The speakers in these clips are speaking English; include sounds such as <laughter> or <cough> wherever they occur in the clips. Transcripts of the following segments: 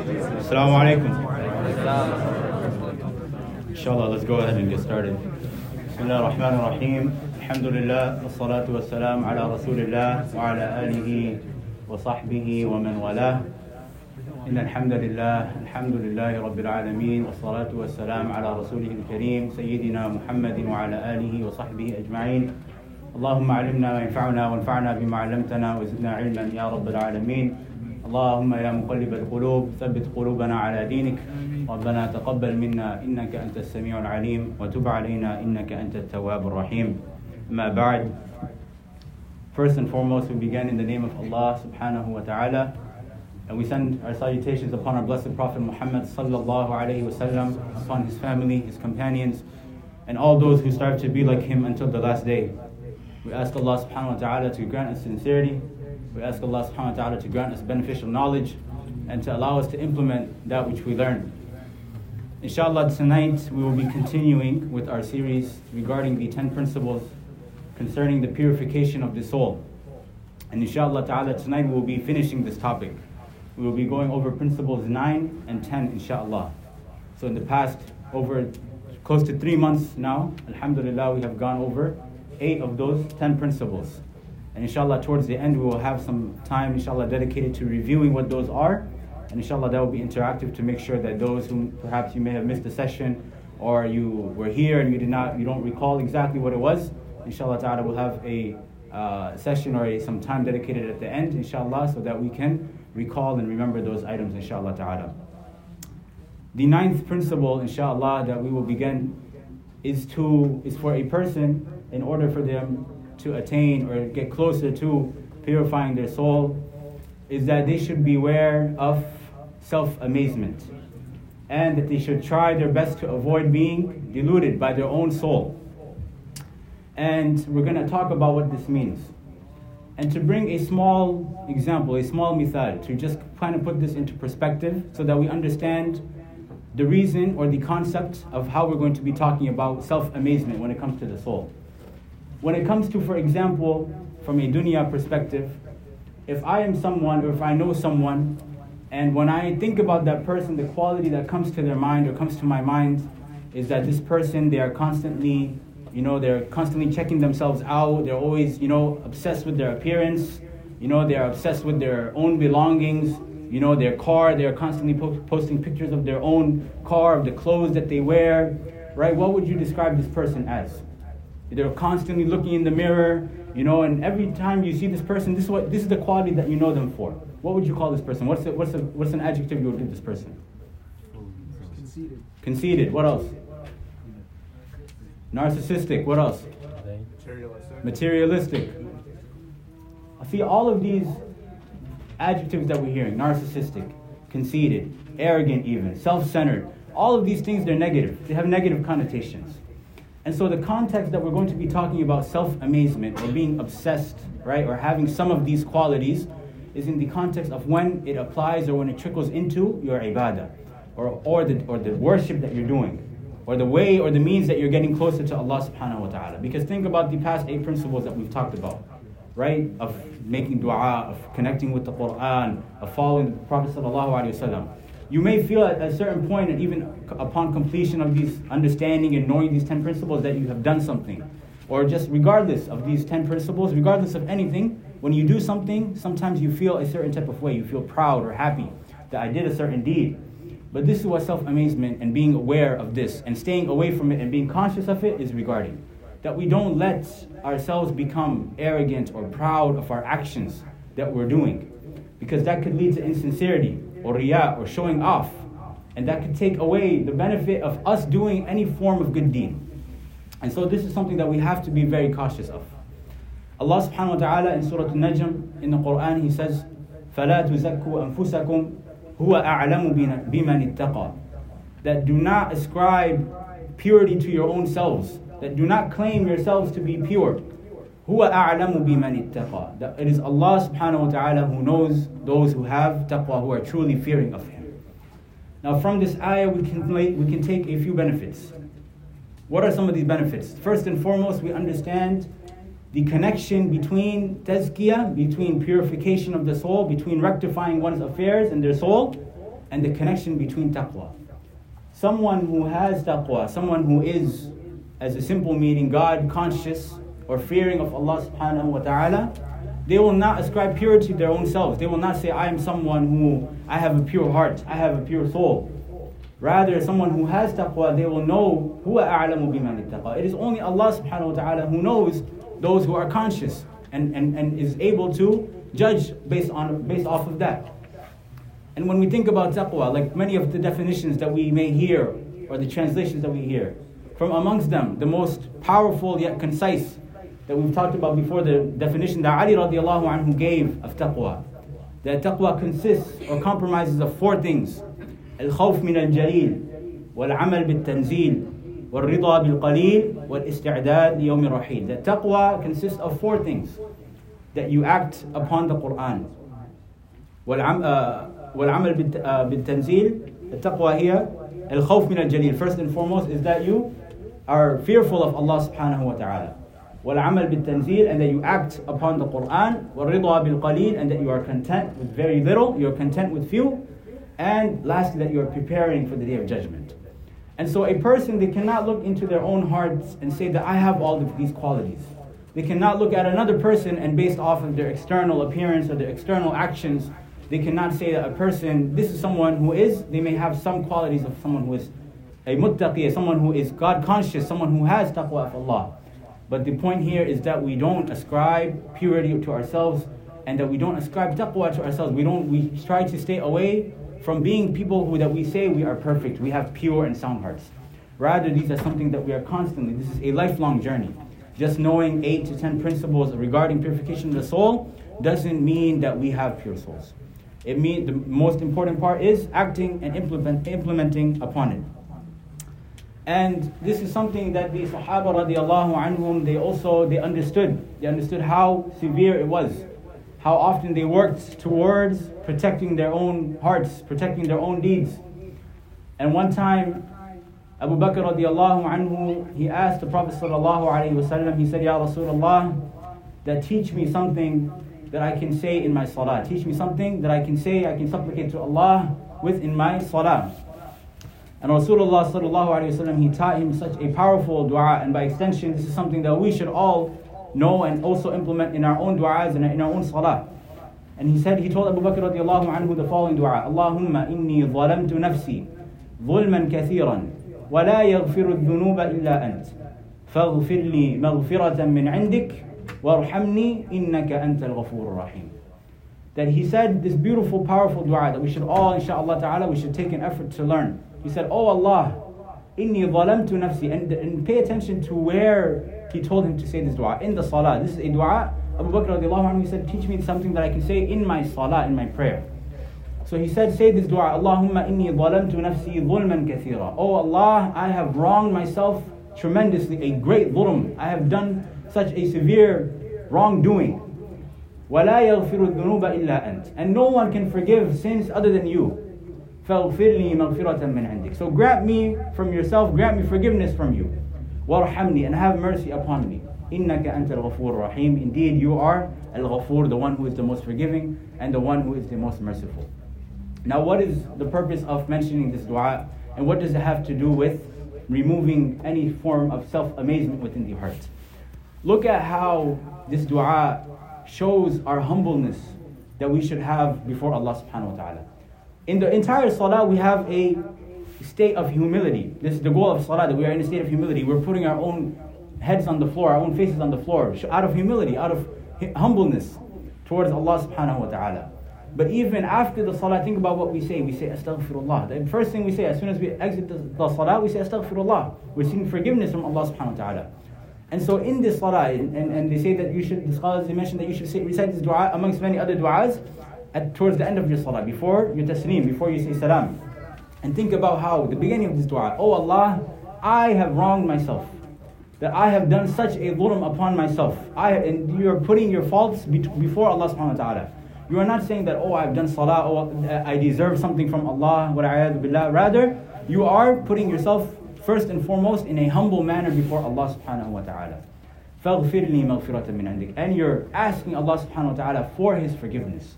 Assalamu alaikum. Inshallah, let's go ahead and get started. Bismillah ar-Rahman ar-Rahim. Alhamdulillah, wassalatu wassalam ala Rasulillah wa ala alihi wa sahbihi wa man walah. إن الحمد لله الحمد لله رب العالمين والصلاة والسلام على رسوله الكريم سيدنا محمد وعلى آله وصحبه أجمعين اللهم علمنا ما ينفعنا وانفعنا بما علمتنا وزدنا علما يا رب العالمين اللهم يا مقلب القلوب ثبت قلوبنا على دينك ربنا تقبل منا إنك أنت السميع العليم وتب علينا إنك أنت التواب الرحيم ما بعد First and foremost, we begin in the name of Allah subhanahu wa ta'ala. And we send our salutations upon our blessed Prophet Muhammad sallallahu alayhi wasallam, upon his family, his companions, and all those who strive to be like him until the last day. We ask Allah subhanahu wa ta'ala to grant us sincerity. we ask Allah subhanahu wa ta'ala to grant us beneficial knowledge and to allow us to implement that which we learn. Inshallah, tonight we will be continuing with our series regarding the 10 principles concerning the purification of the soul. And inshallah ta'ala, tonight we will be finishing this topic. We will be going over principles 9 and 10, inshallah. So, in the past, over close to three months now, alhamdulillah, we have gone over eight of those 10 principles. And inshallah, towards the end, we will have some time, inshallah, dedicated to reviewing what those are. And inshallah, that will be interactive to make sure that those who perhaps you may have missed a session or you were here and you did not, you don't recall exactly what it was, inshallah ta'ala, we'll have a uh, session or a, some time dedicated at the end, inshallah, so that we can recall and remember those items, inshallah ta'ala. The ninth principle, inshallah, that we will begin is to is for a person in order for them to attain or get closer to purifying their soul, is that they should beware of self-amazement. And that they should try their best to avoid being deluded by their own soul. And we're going to talk about what this means. And to bring a small example, a small mithal, to just kind of put this into perspective so that we understand the reason or the concept of how we're going to be talking about self amazement when it comes to the soul. When it comes to, for example, from a dunya perspective, if I am someone or if I know someone, and when I think about that person, the quality that comes to their mind or comes to my mind is that this person, they are constantly you know, they're constantly checking themselves out. They're always, you know, obsessed with their appearance. You know, they're obsessed with their own belongings. You know, their car. They're constantly po- posting pictures of their own car, of the clothes that they wear. Right? What would you describe this person as? They're constantly looking in the mirror. You know, and every time you see this person, this is what this is the quality that you know them for. What would you call this person? What's the, what's the, what's an adjective you would give this person? Conceited. Conceited. What else? Narcissistic. What else? Materialistic. Materialistic. I see all of these adjectives that we're hearing narcissistic, conceited, arrogant, even, self centered. All of these things, they're negative. They have negative connotations. And so, the context that we're going to be talking about self amazement or being obsessed, right, or having some of these qualities is in the context of when it applies or when it trickles into your ibadah or, or, the, or the worship that you're doing or the way or the means that you're getting closer to Allah subhanahu wa ta'ala. Because think about the past eight principles that we've talked about, right? Of making dua, of connecting with the Quran, of following the Prophet sallallahu alaihi wasallam. You may feel at a certain point, and even upon completion of these understanding and knowing these 10 principles, that you have done something. Or just regardless of these 10 principles, regardless of anything, when you do something, sometimes you feel a certain type of way. You feel proud or happy that I did a certain deed. But this is what self amazement and being aware of this and staying away from it and being conscious of it is regarding. That we don't let ourselves become arrogant or proud of our actions that we're doing. Because that could lead to insincerity or riyah or showing off. And that could take away the benefit of us doing any form of good deed. And so this is something that we have to be very cautious of. Allah subhanahu wa ta'ala in Surah Al-Najm in the Quran, He says, فَلَا تُزَكُّوا أَنفُسَكُمْ هُوَ أَعْلَمُ بِمَنِ اتَّقَى That do not ascribe purity to your own selves. That do not claim yourselves to be pure. It is Allah subhanahu wa ta'ala who knows those who have taqwa, who are truly fearing of Him. Now, from this ayah, we can, we can take a few benefits. What are some of these benefits? First and foremost, we understand the connection between tazkiyah, between purification of the soul, between rectifying one's affairs and their soul, and the connection between taqwa. Someone who has taqwa, someone who is, as a simple meaning, God conscious, or fearing of Allah subhanahu wa ta'ala, they will not ascribe purity to their own selves. They will not say, I am someone who, I have a pure heart, I have a pure soul. Rather, someone who has taqwa, they will know, who taqwa. It is only Allah subhanahu wa ta'ala who knows those who are conscious and, and, and is able to judge based, on, based off of that. And when we think about taqwa, like many of the definitions that we may hear or the translations that we hear, from amongst them, the most powerful yet concise that we've talked about before, the definition that Ali radiallahu anhu gave of taqwa. That taqwa consists or compromises of four things. الخوف من الجليل والعمل بالتنزيل والرضا بالقليل والاستعداد ليوم الرحيل. That taqwa consists of four things. That you act upon the Quran. والعمل بالتنزيل التقوى هي الخوف من الجليل. First and foremost is that you are fearful of Allah subhanahu wa ta'ala. والعمل بالتنزيل and that you act upon the Quran والرضا بالقليل and that you are content with very little, you are content with few and lastly, that you are preparing for the day of judgment. And so, a person, they cannot look into their own hearts and say that I have all of these qualities. They cannot look at another person and, based off of their external appearance or their external actions, they cannot say that a person, this is someone who is, they may have some qualities of someone who is a muttaqi, someone who is God conscious, someone who has taqwa of Allah. But the point here is that we don't ascribe purity to ourselves and that we don't ascribe taqwa to ourselves. We don't we try to stay away from being people who that we say we are perfect, we have pure and sound hearts. Rather, these are something that we are constantly, this is a lifelong journey. Just knowing eight to ten principles regarding purification of the soul doesn't mean that we have pure souls. It means the most important part is acting and implement, implementing upon it. And this is something that the Sahaba radiallahu anhum, they also, they understood. They understood how severe it was how often they worked towards protecting their own hearts, protecting their own deeds. And one time, Abu Bakr radiallahu anhu, he asked the Prophet sallallahu alaihi wasallam, he said, Ya Rasulullah, that teach me something that I can say in my salah. Teach me something that I can say, I can supplicate to Allah with in my salah. And Rasulullah sallallahu alaihi wasallam, he taught him such a powerful dua, and by extension, this is something that we should all know and also implement in our own du'as and in our own salah. And he said, he told Abu Bakr radiallahu anhu the following dua Allahumma inni zalamtu nafsi ظلما كثيرا ولا يغفر الذنوب إلا أنت فاغفر لي مغفرة من عندك وارحمني إنك أنت الغفور الرحيم that he said this beautiful powerful dua that we should all inshallah ta'ala we should take an effort to learn he said oh Allah inni zalamtu nafsi and, and pay attention to where he told him to say this dua in the salah. This is a dua. Abu Bakr radiallahu anhu, he said, teach me something that I can say in my salah, in my prayer. So he said, say this dua, Allahumma inni zalamtu nafsi zulman kathira. Oh Allah, I have wronged myself tremendously, a great dhulm. I have done such a severe wrongdoing. وَلَا يَغْفِرُ الذُّنُوبَ إِلَّا أَنْتَ And no one can forgive sins other than you. فَاغْفِرْ لِي مَغْفِرَةً مِّنْ عِنْدِكَ So grant me from yourself, grant me forgiveness from you. وارحمني and have mercy upon me. إنك أنت الغفور الرحيم. Indeed, you are Al-Ghafur, the one who is the most forgiving and the one who is the most merciful. Now, what is the purpose of mentioning this dua and what does it have to do with removing any form of self-amazement within the heart? Look at how this dua shows our humbleness that we should have before Allah subhanahu wa ta'ala. In the entire salah, we have a state of humility. This is the goal of salah, that we are in a state of humility. We're putting our own heads on the floor, our own faces on the floor, out of humility, out of humbleness towards Allah subhanahu wa ta'ala. But even after the salah, think about what we say. We say astaghfirullah. The first thing we say as soon as we exit the, the salah, we say astaghfirullah. We're seeking forgiveness from Allah subhanahu wa ta'ala. And so in this salah, and, and, and, they say that you should, the scholars they mention that you should say, recite this dua amongst many other du'as at, towards the end of your salah, before your taslim, before you say salam. And think about how the beginning of this dua, Oh Allah, I have wronged myself. That I have done such a dhulm upon myself. I and you are putting your faults before Allah subhanahu wa ta'ala. You are not saying that, oh, I've done salah, oh, I deserve something from Allah, billah. Rather, you are putting yourself first and foremost in a humble manner before Allah subhanahu wa ta'ala. And you're asking Allah subhanahu wa ta'ala for His forgiveness.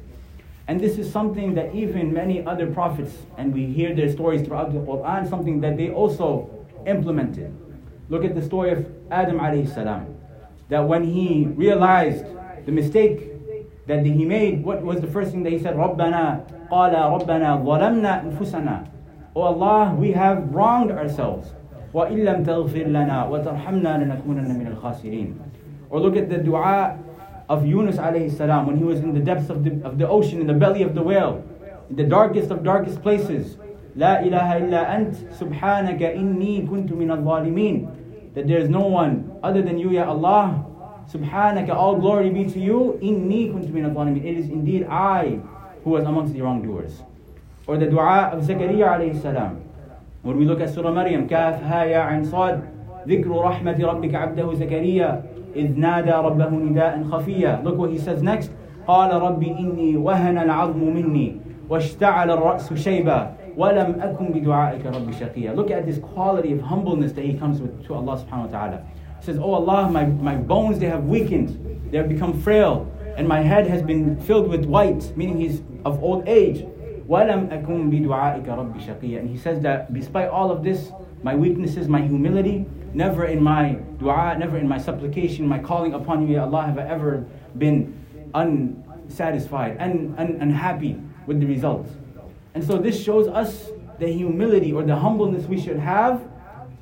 And this is something that even many other prophets, and we hear their stories throughout the Quran, something that they also implemented. Look at the story of Adam alayhi salam. That when he realized the mistake that he made, what was the first thing that he said? رَبَّنَا قَالَ رَبَّنَا ظَلَمْنَا أَنفُسَنَا Oh Allah, we have wronged ourselves. وَإِن لَمْ تَغْفِرْ لَنَا وَتَرْحَمْنَا لَنَكُونَنَّ مِنَ الْخَاسِرِينَ Or look at the dua of Yunus alayhi salam when he was in the depths of the, of the ocean, in the belly of the whale, in the darkest of darkest places. لا إله إلا أنت سبحانك إني كنت من الظالمين That there is no one other than you, Ya Allah. Subhanaka, all glory be to you. Inni kuntu min al-zalimin. It is indeed I who was amongst the wrongdoers. Or the dua of Zakaria alayhi salam. When we look at Surah Maryam, كاف ها يا عين صاد ذكر رحمة ربك عبده زكريا إذ نادى ربه نداء خفيا Look what he says next قال ربي إني وهن العظم مني واشتعل الرأس شيبا ولم أكن بدعائك ربي شقيا Look at this quality of humbleness that he comes with to Allah subhanahu wa ta'ala. He says, Oh Allah, my, my bones they have weakened, they have become frail, and my head has been filled with white, meaning he's of old age. وَلَمْ أَكُنْ بِدُعَائِكَ رَبِّ شَقِيًّا And he says that despite all of this, my weaknesses, my humility, never in my dua, never in my supplication, my calling upon you, Ya Allah, have I ever been unsatisfied and un, unhappy with the results. And so this shows us the humility or the humbleness we should have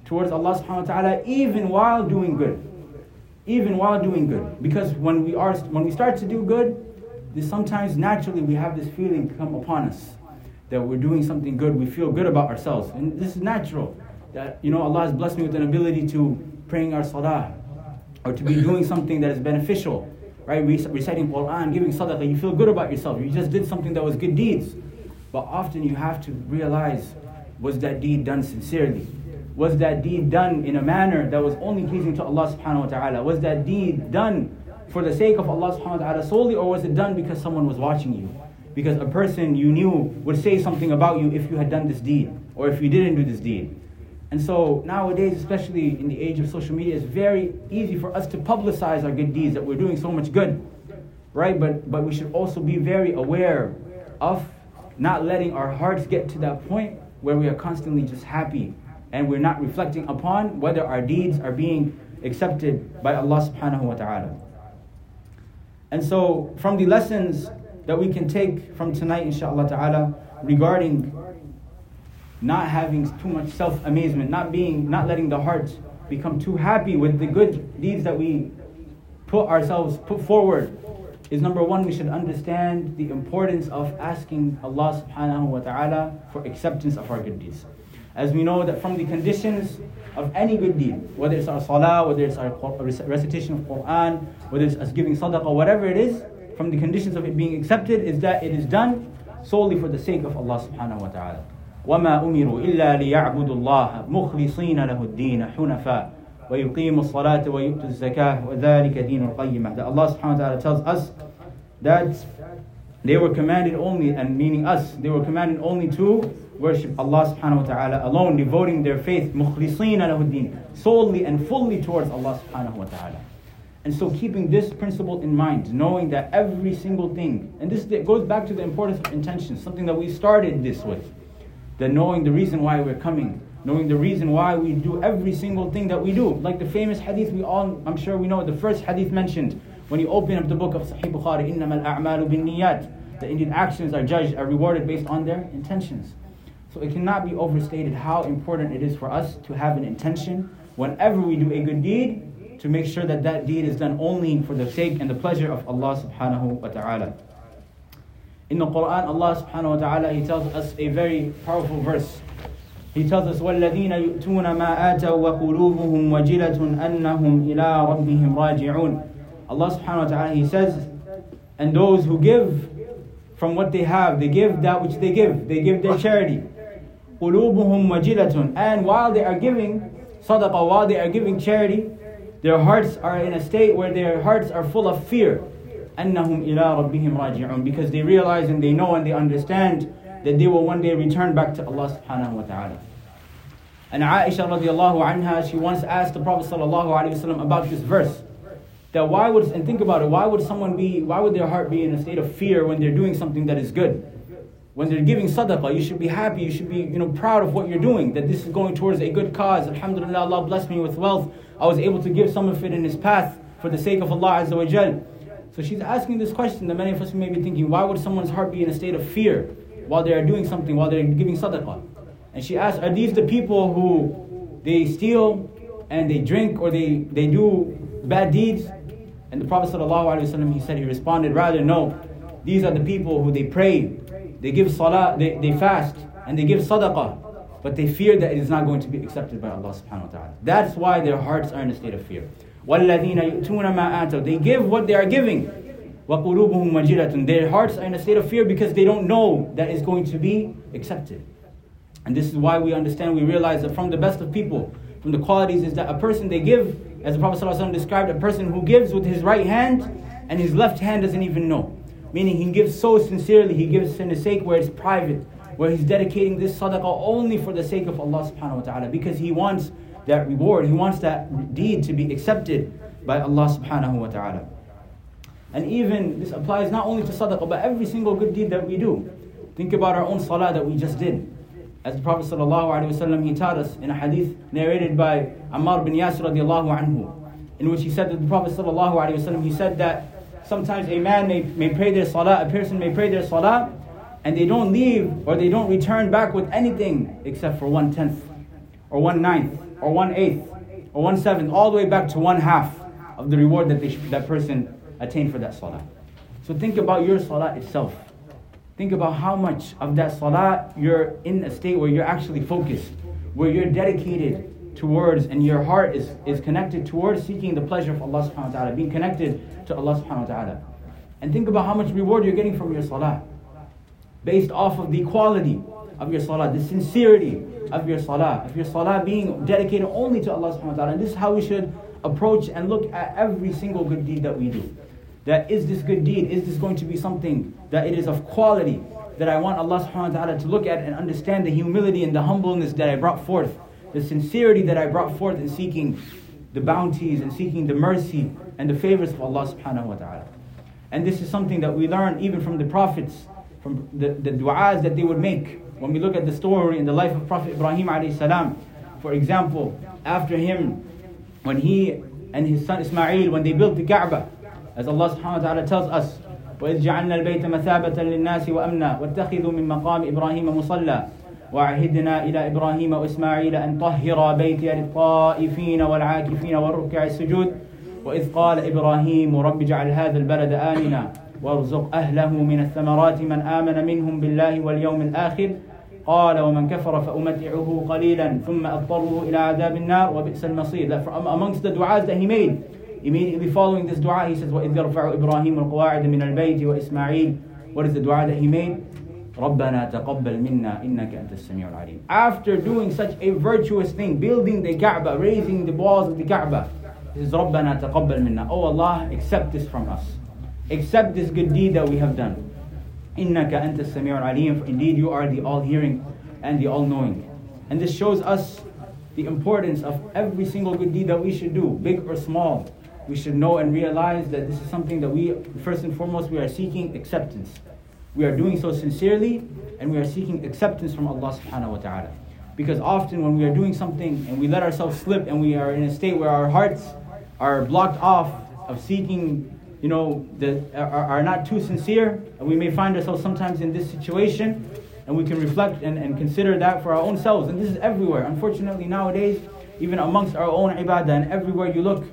towards Allah subhanahu wa ta'ala even while doing good. Even while doing good. Because when we are when we start to do good, sometimes naturally we have this feeling come upon us that we're doing something good, we feel good about ourselves. And this is natural. That you know Allah has blessed me with an ability to praying our salah or to be doing something that is beneficial. Right? Reciting Quran, giving sadaqah, you feel good about yourself. You just did something that was good deeds. But often you have to realize was that deed done sincerely? Was that deed done in a manner that was only pleasing to Allah subhanahu wa ta'ala? Was that deed done for the sake of Allah subhanahu wa ta'ala solely, or was it done because someone was watching you? Because a person you knew would say something about you if you had done this deed, or if you didn't do this deed. And so nowadays, especially in the age of social media, it's very easy for us to publicize our good deeds, that we're doing so much good. Right? But but we should also be very aware of not letting our hearts get to that point where we are constantly just happy and we're not reflecting upon whether our deeds are being accepted by Allah subhanahu wa ta'ala. And so, from the lessons that we can take from tonight, inshallah ta'ala, regarding not having too much self amazement, not being, not letting the heart become too happy with the good deeds that we put ourselves, put forward, is number one, we should understand the importance of asking Allah subhanahu wa ta'ala for acceptance of our good deeds. As we know that from the conditions of any good deed, whether it's our salah, whether it's our recitation of Quran, whether it's us giving sadaqah, whatever it is, from the conditions of it being accepted is that it is done solely for the sake of Allah subhanahu wa ta'ala. وما أمروا إلا ليعبدوا الله مخلصين له الدين حنفاء ويقيموا الصلاة ويؤتوا الزكاة وذلك دين القيمة. That Allah subhanahu wa ta'ala tells us that they were commanded only, and meaning us, they were commanded only to worship Allah subhanahu wa ta'ala alone, devoting their faith, mukhlisina lahuddin, solely and fully towards Allah subhanahu wa ta'ala. And so keeping this principle in mind, knowing that every single thing, and this goes back to the importance of intention, something that we started this with, that knowing the reason why we're coming, knowing the reason why we do every single thing that we do. Like the famous hadith we all, I'm sure we know, the first hadith mentioned when you open up the book of Sahih Bukhari, إِنَّمَا الْأَعْمَالُ بِالنِّيَّاتِ That indeed actions are judged, are rewarded based on their intentions. So it cannot be overstated how important it is for us to have an intention whenever we do a good deed to make sure that that deed is done only for the sake and the pleasure of Allah subhanahu wa ta'ala. In the Quran, Allah subhanahu wa ta'ala, He tells us a very powerful verse. He tells us, وَالَّذِينَ يُؤْتُونَ مَا آتَوا وَقُلُوبُهُمْ وَجِلَةٌ أَنَّهُمْ إِلَىٰ رَبِّهِمْ رَاجِعُونَ Allah subhanahu wa ta'ala, He says, and those who give from what they have, they give that which they give, they give their charity. قُلُوبُهُمْ وَجِلَةٌ And while they are giving sadaqah, while they are giving charity, their hearts are in a state where their hearts are full of fear. أَنَّهُمْ إِلَىٰ رَبِّهِمْ رَاجِعُونَ Because they realize and they know and they understand that they will one day return back to Allah subhanahu wa ta'ala. And Aisha radiallahu anha, she once asked the Prophet sallallahu alayhi wasallam about this verse. that why would, and think about it, why would someone be, why would their heart be in a state of fear when they're doing something that is good? When they're giving sadaqah, you should be happy, you should be you know, proud of what you're doing, that this is going towards a good cause. Alhamdulillah, Allah blessed me with wealth. I was able to give some of it in His path for the sake of Allah Azza wa Jal. So she's asking this question that many of us may be thinking, why would someone's heart be in a state of fear while they are doing something, while they're giving sadaqah? And she asks, are these the people who they steal and they drink or they, they do bad deeds? And the Prophet ﷺ, he said, he responded, rather, no, these are the people who they pray, they give salah, they, they fast, and they give sadaqah, but they fear that it is not going to be accepted by Allah subhanahu wa ta'ala. That's why their hearts are in a state of fear. وَالَّذِينَ يُؤْتُونَ مَا آتَوْا They give what they are giving. وَقُلُوبُهُمْ وَجِلَةٌ Their hearts are in a state of fear because they don't know that it's going to be accepted. And this is why we understand, we realize that from the best of people, from the qualities is that a person they give, as the Prophet ﷺ described, a person who gives with his right hand and his left hand doesn't even know. Meaning he gives so sincerely, he gives in the sake where it's private, where he's dedicating this sadaqah only for the sake of Allah subhanahu wa ta'ala, because he wants that reward, he wants that deed to be accepted by Allah subhanahu wa ta'ala. And even this applies not only to sadaqah, but every single good deed that we do. Think about our own salah that we just did. As the Prophet ﷺ, he taught us in a hadith narrated by Ammar bin Yasir radiallahu anhu, in which he said that the Prophet ﷺ, he said that sometimes a man may, may pray their salah, a person may pray their salah, and they don't leave or they don't return back with anything except for one tenth, or one ninth, or one eighth, or one seventh, all the way back to one half of the reward that they, that person attained for that salah. So think about your salah itself. Think about how much of that salah you're in a state where you're actually focused, where you're dedicated towards and your heart is, is connected towards seeking the pleasure of Allah subhanahu wa ta'ala, being connected to Allah subhanahu wa ta'ala. And think about how much reward you're getting from your salah. Based off of the quality of your salah, the sincerity of your salah, of your salah being dedicated only to Allah subhanahu wa ta'ala. And this is how we should approach and look at every single good deed that we do that is this good deed, is this going to be something that it is of quality, that I want Allah subhanahu wa ta'ala to look at and understand the humility and the humbleness that I brought forth, the sincerity that I brought forth in seeking the bounties and seeking the mercy and the favors of Allah subhanahu wa ta'ala. And this is something that we learn even from the prophets, from the, the du'as that they would make. When we look at the story in the life of Prophet Ibrahim alayhi salam, for example, after him, when he and his son Ismail, when they built the Kaaba, as Allah subhanahu wa ta'ala tells us, وإذ جعلنا البيت مثابة للناس وأمنا واتخذوا من مقام إبراهيم مصلى وعهدنا إلى إبراهيم وإسماعيل أن طهر بيتي للطائفين والعاكفين والركع السجود وإذ قال إبراهيم رب اجعل هذا البلد آمنا وارزق أهله من الثمرات من آمن منهم بالله واليوم الآخر قال ومن كفر فأمتعه قليلا ثم أضطره إلى عذاب النار وبئس المصير that amongst the du'as that he made Immediately following this dua, he says, وَإِذْ يَرْفَعُ إِبْرَاهِيمُ الْقَوَاعِدَ مِنَ الْبَيْتِ وَإِسْمَاعِيلُ What is the dua that he made? رَبَّنَا تَقَبَّلْ مِنَّا إِنَّكَ أَنْتَ السَّمِيعُ الْعَلِيمُ After doing such a virtuous thing, building the Kaaba, raising the walls of the Kaaba, he says, رَبَّنَا تَقَبَّلْ مِنَّا Oh Allah, accept this from us. Accept this good deed that we have done. إِنَّكَ anta Sami' الْعَلِيمُ Indeed, you are the all-hearing and the all-knowing. And this shows us the importance of every single good deed that we should do, big or small. We should know and realize that this is something that we, first and foremost, we are seeking acceptance. We are doing so sincerely, and we are seeking acceptance from Allah subhanahu wa ta'ala. Because often when we are doing something and we let ourselves slip and we are in a state where our hearts are blocked off of seeking you know, the, are, are not too sincere, and we may find ourselves sometimes in this situation and we can reflect and, and consider that for our own selves. And this is everywhere. Unfortunately, nowadays, even amongst our own ibadah and everywhere you look,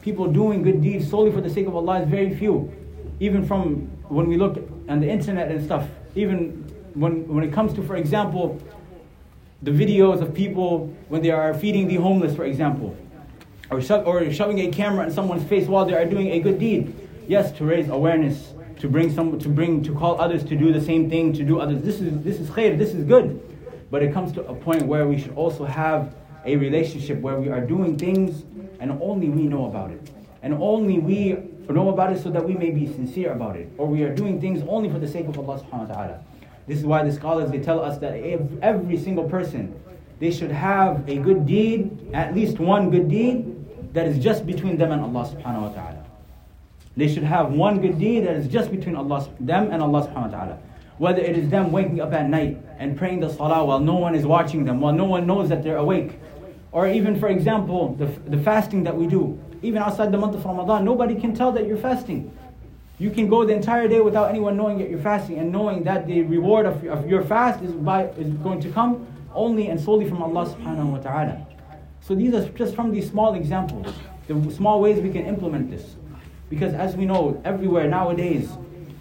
people doing good deeds solely for the sake of Allah is very few. Even from when we look on the internet and stuff, even when, when it comes to, for example, the videos of people when they are feeding the homeless, for example, or, sho- or shoving a camera in someone's face while they are doing a good deed. Yes, to raise awareness, to bring some, to bring, to call others to do the same thing, to do others. This is this is khair, this is good. But it comes to a point where we should also have a relationship where we are doing things and only we know about it. And only we know about it so that we may be sincere about it. Or we are doing things only for the sake of Allah subhanahu wa ta'ala. This is why the scholars they tell us that every single person they should have a good deed, at least one good deed, that is just between them and Allah subhanahu wa ta'ala. They should have one good deed that is just between Allah, them and Allah subhanahu wa ta'ala. Whether it is them waking up at night and praying the salah while no one is watching them, while no one knows that they're awake. Or even, for example, the, the fasting that we do. Even outside the month of Ramadan, nobody can tell that you're fasting. You can go the entire day without anyone knowing that you're fasting and knowing that the reward of, of your fast is, by, is going to come only and solely from Allah subhanahu wa ta'ala. So these are just from these small examples, the small ways we can implement this. Because as we know, everywhere nowadays,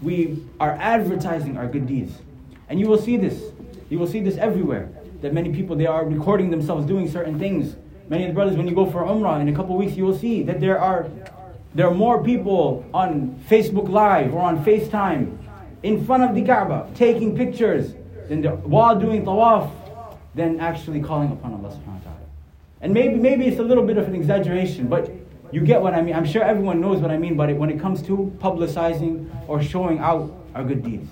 we are advertising our good deeds. And you will see this. You will see this everywhere. That many people, they are recording themselves doing certain things. Many of the brothers, when you go for Umrah in a couple weeks, you will see that there are, there are more people on Facebook Live or on FaceTime in front of the Kaaba taking pictures than the, while doing tawaf than actually calling upon Allah subhanahu wa ta'ala. And maybe, maybe it's a little bit of an exaggeration, but you get what I mean. I'm sure everyone knows what I mean by it when it comes to publicizing or showing out our good deeds.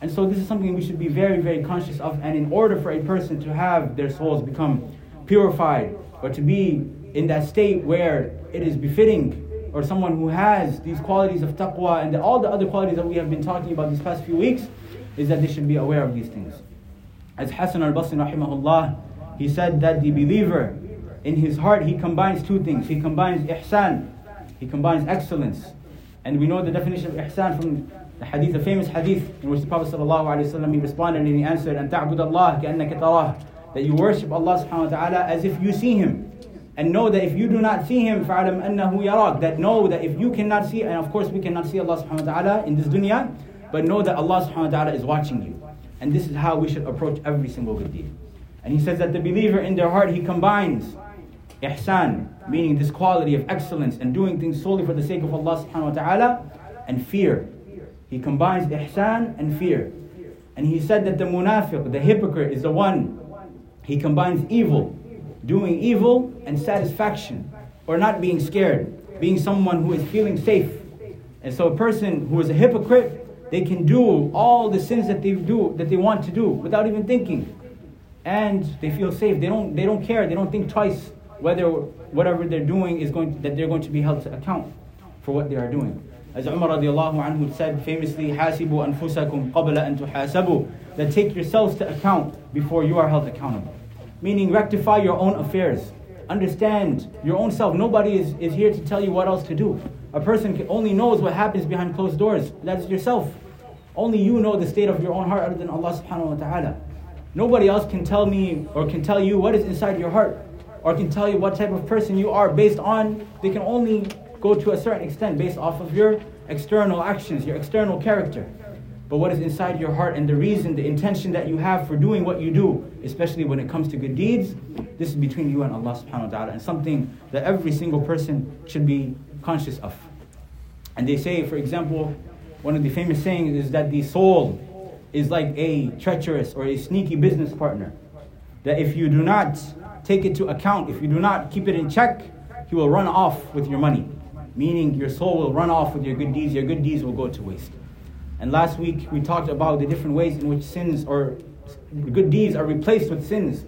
And so this is something we should be very, very conscious of. And in order for a person to have their souls become purified or to be in that state where it is befitting or someone who has these qualities of taqwa and all the other qualities that we have been talking about these past few weeks, is that they should be aware of these things. As Hassan al-Basri rahimahullah, he said that the believer in his heart, he combines two things. He combines ihsan, he combines excellence. And we know the definition of ihsan from the hadith, the famous hadith in which the Prophet ﷺ, he responded and he answered, أن تعبد الله كأنك تراه that you worship Allah subhanahu wa ta'ala as if you see him. And know that if you do not see him, فَعَلَمْ أَنَّهُ يَرَاك That know that if you cannot see, and of course we cannot see Allah subhanahu wa ta'ala in this dunya, but know that Allah subhanahu wa ta'ala is watching you. And this is how we should approach every single good deed. And he says that the believer in their heart, he combines ihsan, meaning this quality of excellence and doing things solely for the sake of Allah subhanahu wa ta'ala, and fear. He combines ihsan and fear. And he said that the munafiq, the hypocrite, is the one. He combines evil, doing evil, and satisfaction, or not being scared, being someone who is feeling safe. And so a person who is a hypocrite, they can do all the sins that they do that they want to do without even thinking. And they feel safe. They don't they don't care. They don't think twice whether whatever they're doing is going to, that they're going to be held to account for what they are doing. As Umar radiallahu anhu said famously, "Hasibu anfusakum qabla an tuhasabu," that take yourselves to account before you are held accountable. Meaning, rectify your own affairs. Understand your own self. Nobody is, is here to tell you what else to do. A person only knows what happens behind closed doors. That is yourself. Only you know the state of your own heart other than Allah subhanahu wa ta'ala. Nobody else can tell me or can tell you what is inside your heart or can tell you what type of person you are based on, they can only go to a certain extent based off of your external actions, your external character. But what is inside your heart and the reason, the intention that you have for doing what you do, especially when it comes to good deeds, this is between you and Allah subhanahu wa ta'ala and something that every single person should be conscious of. And they say, for example, one of the famous sayings is that the soul is like a treacherous or a sneaky business partner. That if you do not take it to account, if you do not keep it in check, he will run off with your money. Meaning your soul will run off with your good deeds, your good deeds will go to waste. And last week we talked about the different ways in which sins or good deeds are replaced with sins.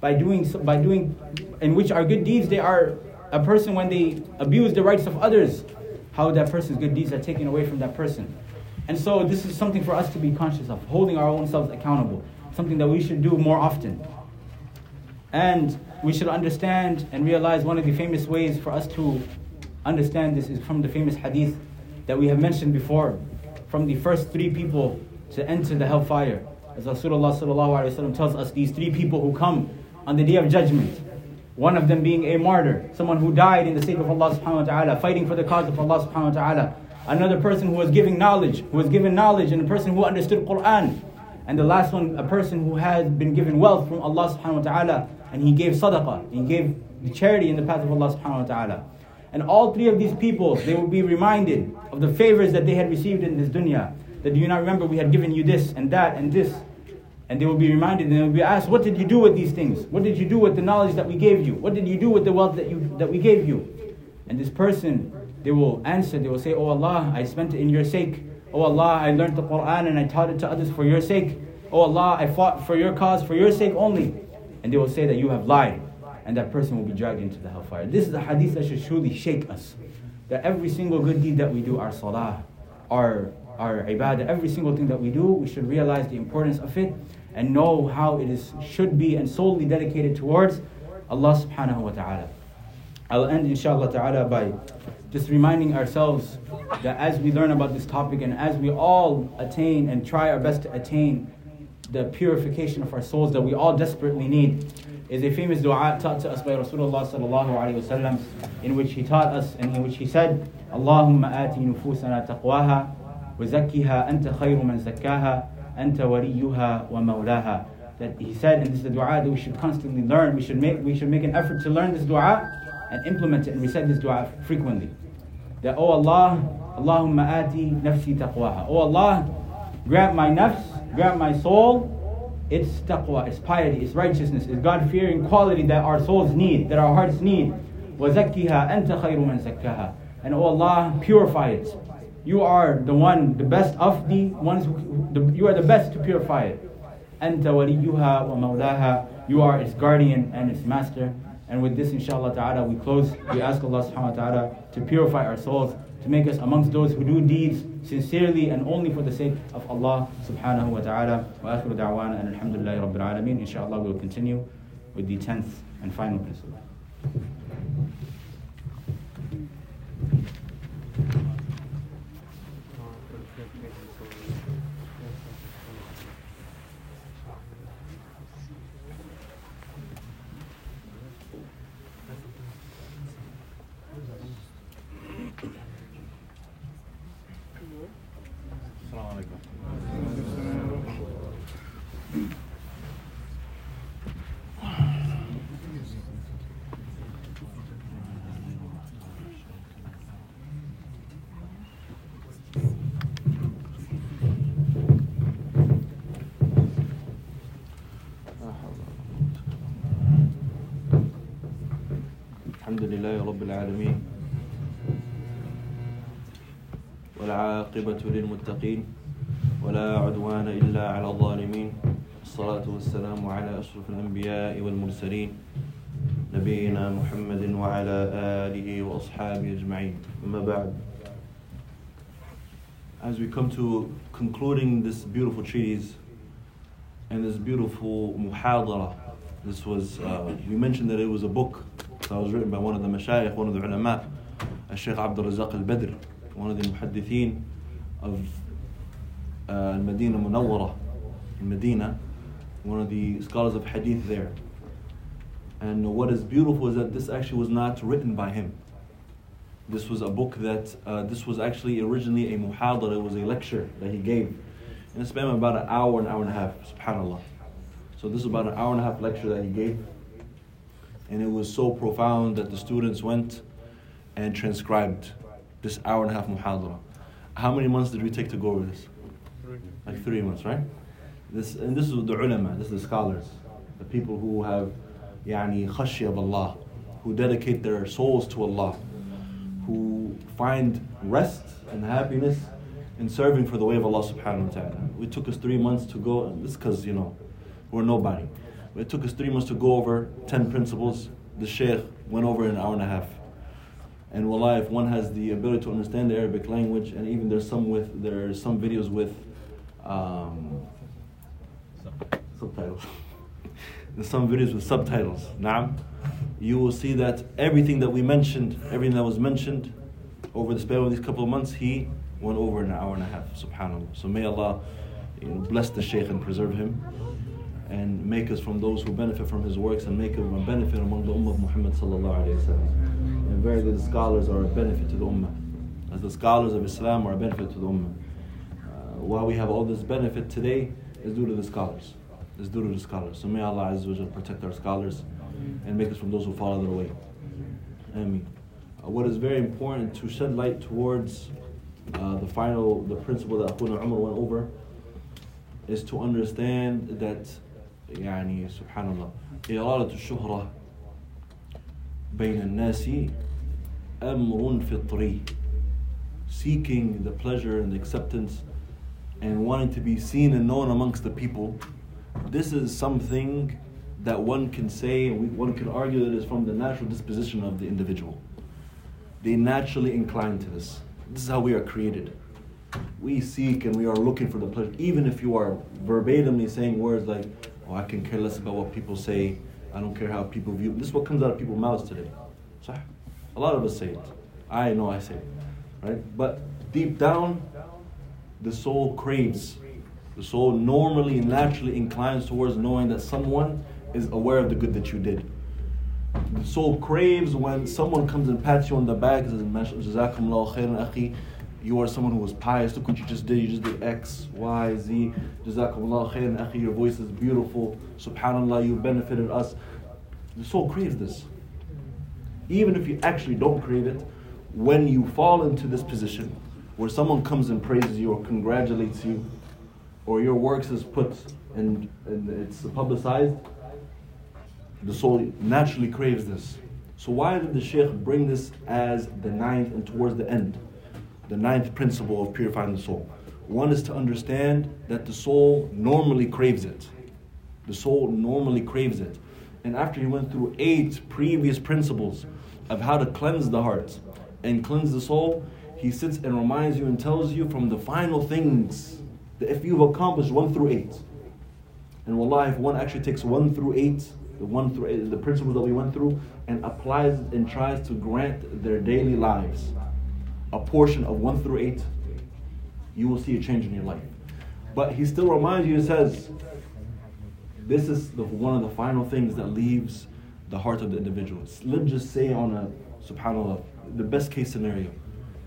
By doing by doing in which our good deeds they are a person when they abuse the rights of others how that person's good deeds are taken away from that person. And so this is something for us to be conscious of holding our own selves accountable something that we should do more often and we should understand and realize one of the famous ways for us to understand this is from the famous hadith that we have mentioned before, from the first three people to enter the hellfire. As Rasulullah tells us, these three people who come on the day of judgment. One of them being a martyr, someone who died in the sake of Allah subhanahu wa ta'ala, fighting for the cause of Allah subhanahu wa ta'ala. Another person who was giving knowledge, who was given knowledge, and a person who understood Quran. And the last one, a person who had been given wealth from Allah subhanahu wa ta'ala and he gave sadaqah, he gave the charity in the path of Allah subhanahu wa ta'ala. And all three of these people, they will be reminded of the favors that they had received in this dunya. That do you not remember we had given you this and that and this? And they will be reminded and they will be asked, What did you do with these things? What did you do with the knowledge that we gave you? What did you do with the wealth that, you, that we gave you? And this person, they will answer, they will say, Oh Allah, I spent it in your sake. Oh Allah, I learned the Quran and I taught it to others for your sake. Oh Allah, I fought for your cause, for your sake only and they will say that you have lied, and that person will be dragged into the hellfire. This is a hadith that should truly shake us. that every single good deed that we do, our salah, our, our ibadah, every single thing that we do, we should realize the importance of it and know how it is should be and solely dedicated towards Allah subhanahu wa ta'ala. I'll end inshallah ta'ala by just reminding ourselves that as we learn about this topic and as we all attain and try our best to attain the purification of our souls that we all desperately need, is a famous dua taught to us by Rasulullah sallallahu alaihi wasallam, in which he taught us and in which he said, "Allahumma ati nufusana taqwaha wa zakkiha anta khayru man zakkaha anta waliyuha wa mawlaha." That he said, and this is the dua that we should constantly learn. We should make we should make an effort to learn this dua and implement it and recite this dua frequently. That oh Allah, Allahumma ati nafsi taqwaha. Oh Allah, grant my nafs, grant my soul it's taqwa, it's piety, it's righteousness, it's God fearing quality that our souls need, that our hearts need. وَزَكِّهَا أَنْتَ خَيْرُ مَنْ زَكَّهَا And oh Allah, purify it. You are the one, the best of the ones who, the, you are the best to purify it. أَنْتَ وَلِيُّهَا وَمَوْلَاهَا You are its guardian and its master. And with this, inshallah ta'ala, we close. We ask Allah subhanahu wa ta'ala to purify our souls to make us amongst those who do deeds sincerely and only for the sake of Allah subhanahu wa ta'ala. Wa akhiru da'wana and alhamdulillahi rabbil alameen. Inshallah we will continue with the 10th and final principle. لله رب العالمين. والعاقبة للمتقين ولا عدوان إلا على الظالمين. الصلاة والسلام على أشرف الأنبياء والمرسلين نبينا محمد وعلى آله وأصحابه أجمعين. أما بعد. As we come to concluding this beautiful treatise and this beautiful muhadara, this was, uh, we mentioned that it was a book that was written by one of the mashayikh, one of the ulama, Sheikh Abdul Razak al Badr, one of the muhaddithin of uh, Medina Munawwara in Medina, one of the scholars of hadith there. And what is beautiful is that this actually was not written by him. This was a book that, uh, this was actually originally a muhadara, it was a lecture that he gave. And it spent about an hour, an hour and a half, subhanAllah. So this is about an hour and a half lecture that he gave. And it was so profound that the students went and transcribed this hour and a half muhadara. How many months did we take to go over this? Like three months, right? This and this is the ulama, this is the scholars, the people who have yani khashya of Allah, who dedicate their souls to Allah, who find rest and happiness in serving for the way of Allah subhanahu wa ta'ala. It took us three months to go, and this because you know, we're nobody. It took us three months to go over 10 principles. The Shaykh went over in an hour and a half. And wallah, if one has the ability to understand the Arabic language, and even there's some with there are some videos with um, subtitles. <laughs> there's some videos with subtitles. Naam. You will see that everything that we mentioned, everything that was mentioned over the span of these couple of months, he went over in an hour and a half. Subhanallah. So may Allah you know, bless the Shaykh and preserve him and make us from those who benefit from his works and make him a benefit among the Ummah of Muhammad And verily the scholars are a benefit to the Ummah. As the scholars of Islam are a benefit to the Ummah. Uh, why we have all this benefit today is due to the scholars. It's due to the scholars. So may Allah Azza protect our scholars and make us from those who follow their way. Ameen. Uh, what is very important to shed light towards uh, the final, the principle that Akhuna Umar went over is to understand that يعني سبحان الله إرادة الشهرة بين الناس أمر فطري seeking the pleasure and the acceptance and wanting to be seen and known amongst the people this is something that one can say and one can argue that is from the natural disposition of the individual they naturally incline to this. This is how we are created. We seek and we are looking for the pleasure. Even if you are verbatimly saying words like, oh, I can care less about what people say, I don't care how people view. This is what comes out of people's mouths today. So a lot of us say it. I know I say it. Right? But deep down, the soul craves. The soul normally and naturally inclines towards knowing that someone is aware of the good that you did. The soul craves when someone comes and pats you on the back and says. You are someone who was pious. Look what you just did. You just did X, Y, Z. Jazakumullah khairan akhi. Your voice is beautiful. Subhanallah, you benefited us. The soul craves this. Even if you actually don't crave it, when you fall into this position where someone comes and praises you or congratulates you, or your works is put and, and it's publicized, the soul naturally craves this. So why did the Shaykh bring this as the ninth and towards the end? The ninth principle of purifying the soul. One is to understand that the soul normally craves it. The soul normally craves it. And after he went through eight previous principles of how to cleanse the heart and cleanse the soul, he sits and reminds you and tells you from the final things that if you've accomplished one through eight, and wallah, if one actually takes one through eight, the one through eight, the principles that we went through, and applies and tries to grant their daily lives a portion of one through eight, you will see a change in your life. But he still reminds you, he says, this is the, one of the final things that leaves the heart of the individual. Let's just say on a, subhanAllah, the best case scenario,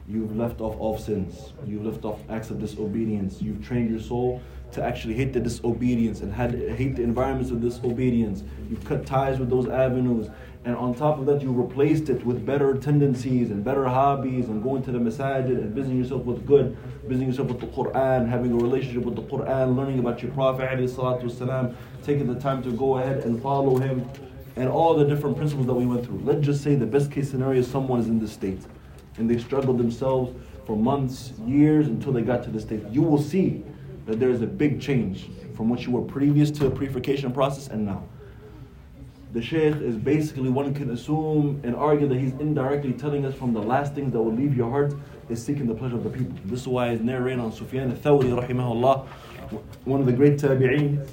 you've left off all sins, you've left off acts of disobedience, you've trained your soul to actually hate the disobedience and had, hate the environments of disobedience, you've cut ties with those avenues, and on top of that, you replaced it with better tendencies and better hobbies and going to the masajid and busying yourself with good, busying yourself with the Quran, having a relationship with the Quran, learning about your Prophet, والسلام, taking the time to go ahead and follow him, and all the different principles that we went through. Let's just say the best case scenario is someone is in this state and they struggled themselves for months, years until they got to this state. You will see that there is a big change from what you were previous to the purification process and now the Shaykh is basically, one can assume and argue that he's indirectly telling us from the last things that will leave your heart is seeking the pleasure of the people. This is why it's narrated on Sufyan al-Thawri rahimahullah, one of the great tabi'een,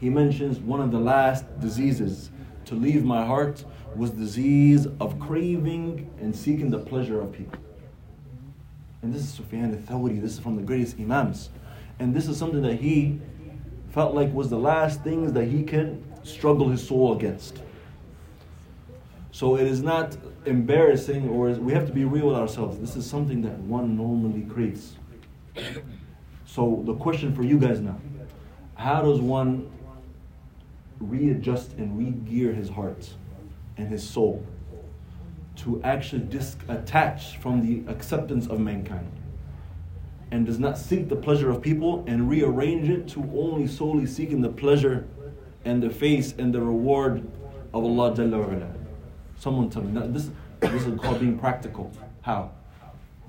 he mentions one of the last diseases to leave my heart was disease of craving and seeking the pleasure of people. And this is Sufyan al-Thawri, this is from the greatest imams. And this is something that he felt like was the last things that he could struggle his soul against. So it is not embarrassing, or we have to be real with ourselves. This is something that one normally craves. So the question for you guys now how does one readjust and re-gear his heart and his soul to actually disattach from the acceptance of mankind and does not seek the pleasure of people and rearrange it to only solely seeking the pleasure and the face and the reward of Allah Jalla wa Someone tell me. This, this is called being practical. How?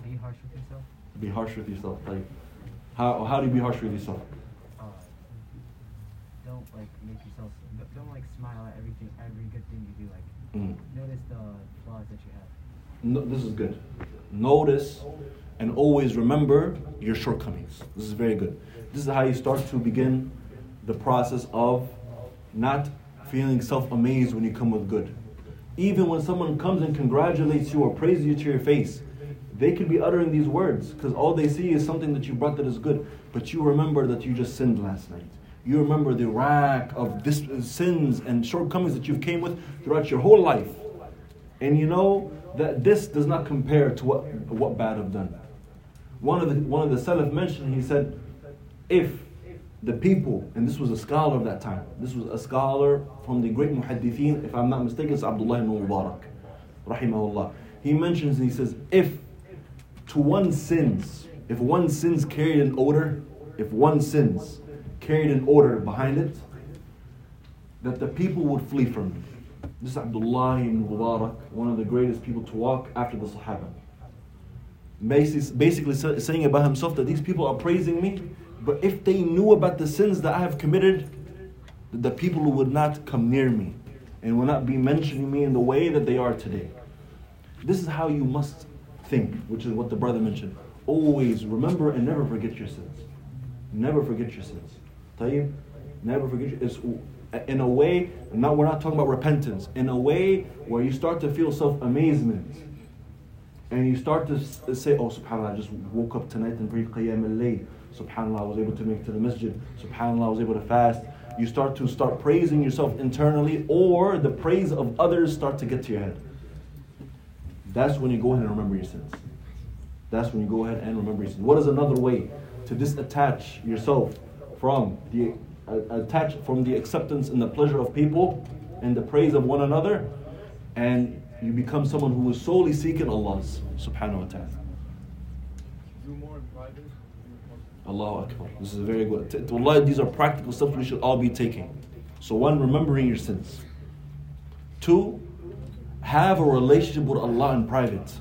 Be harsh with yourself. Be harsh with yourself. Like, how, how do you be harsh with yourself? Uh, don't like make yourself. Don't like smile at everything, every good thing you do. Like, Mm. notice the flaws that you have. No, this is good. Notice and always remember your shortcomings. This is very good. This is how you start to begin the process of not feeling self amazed when you come with good. Even when someone comes and congratulates you or praises you to your face, they could be uttering these words because all they see is something that you brought that is good. But you remember that you just sinned last night. You remember the rack of this, uh, sins and shortcomings that you've came with throughout your whole life. And you know that this does not compare to what, what bad I've done. One of the one of the Salaf mentioned, he said, if the people, and this was a scholar of that time, this was a scholar from the great muhaddithin, if I'm not mistaken, it's Abdullah ibn Mubarak, rahimahullah. He mentions, and he says, if to one sins, if one sins carried an odor, if one sins carried an odor behind it, that the people would flee from it. This is Abdullah ibn Mubarak, one of the greatest people to walk after the Sahaba. Basically saying about himself that these people are praising me, but if they knew about the sins that I have committed, the people would not come near me and will not be mentioning me in the way that they are today. This is how you must think, which is what the brother mentioned. Always remember and never forget your sins. Never forget your sins. Tayyib, never forget your it's, in a way, Now we're not talking about repentance, in a way where you start to feel self amazement. And you start to say, Oh, subhanAllah, I just woke up tonight and prayed Qiyam al SubhanAllah, I was able to make to the masjid. SubhanAllah, I was able to fast. You start to start praising yourself internally, or the praise of others start to get to your head. That's when you go ahead and remember your sins. That's when you go ahead and remember your sins. What is another way to disattach yourself from the uh, attach from the acceptance and the pleasure of people and the praise of one another, and you become someone who is solely seeking Allah's subhanahu wa ta'ala. Do more in private. Allahu Akbar. This is very good. T- Wallahi, these are practical steps we should all be taking. So, one, remembering your sins. Two, have a relationship with Allah in private.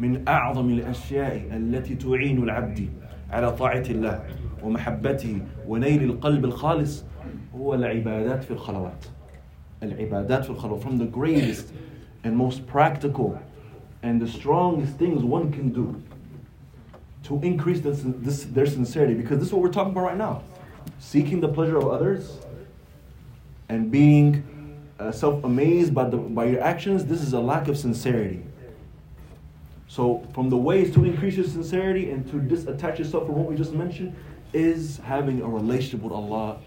من أعظم الأشياء التي تعين العبد على طاعة الله ومحبته ونيل القلب الخالص هو العبادات في الخلوات. العبادات في الخلوات. From the greatest and most practical and the strongest things one can do to increase this, this, their sincerity because this is what we're talking about right now. Seeking the pleasure of others and being uh, self-amazed by, the, by your actions this is a lack of sincerity. So from the ways to increase your sincerity and to disattach yourself from what we just mentioned is having a relationship with allah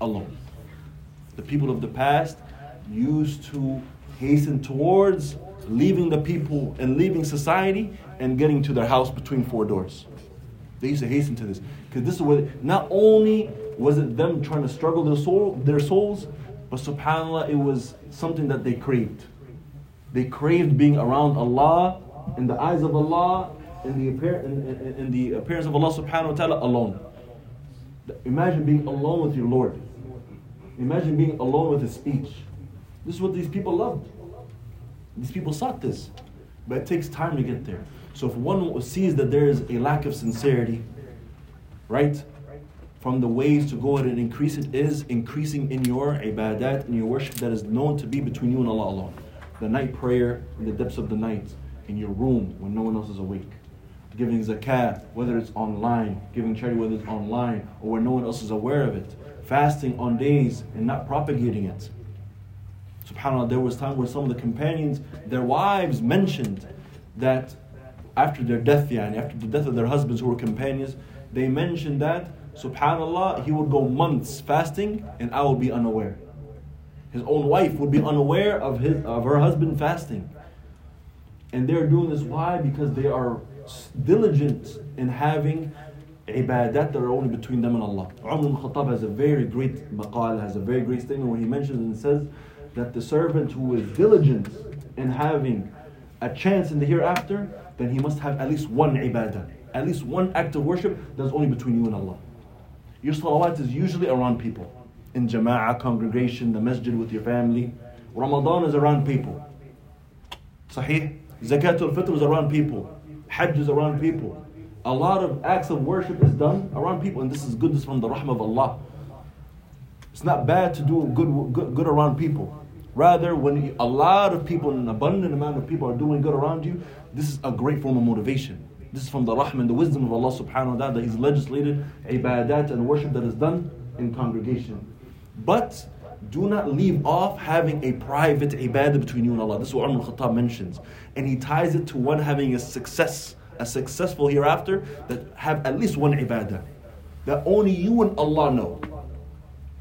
alone. The people of the past used to hasten towards leaving the people and leaving society and getting to their house between four doors. They used to hasten to this because this is where not only was it them trying to struggle their soul, their souls, but Subhanallah, it was something that they craved. They craved being around Allah in the eyes of Allah in the, appear, in, in, in the appearance of Allah Subhanahu wa Taala alone. Imagine being alone with your Lord. Imagine being alone with His speech. This is what these people loved. These people sought this, but it takes time to get there. So if one sees that there is a lack of sincerity, right, from the ways to go ahead and increase it is increasing in your ibadat, in your worship that is known to be between you and Allah alone. The night prayer in the depths of the night, in your room when no one else is awake. Giving zakat, whether it's online, giving charity, whether it's online or where no one else is aware of it. Fasting on days and not propagating it. SubhanAllah, there was time where some of the companions, their wives mentioned that after their death, yani, after the death of their husbands who were companions, they mentioned that, subhanAllah, he would go months fasting and I would be unaware. His own wife would be unaware of, his, of her husband fasting. And they're doing this, why? Because they are diligent in having ibadat that are only between them and Allah. Umar ibn Khattab has a very great maqal, has a very great statement where he mentions and says that the servant who is diligent in having a chance in the hereafter, then he must have at least one ibadah, at least one act of worship that's only between you and Allah. Your salawat is usually around people. In jama'ah, congregation, the masjid with your family. Ramadan is around people. Sahih? Zakatul Fitr is around people. Hajj is around people. A lot of acts of worship is done around people, and this is goodness from the rahmah of Allah. It's not bad to do good, good, good around people. Rather, when a lot of people, an abundant amount of people are doing good around you, this is a great form of motivation. This is from the rahmah and the wisdom of Allah subhanahu wa ta'ala that He's legislated ibadat and worship that is done in congregation. But do not leave off having a private ibadah between you and Allah. This is what Umar al-Khattab mentions. And he ties it to one having a success, a successful hereafter that have at least one ibadah. That only you and Allah know.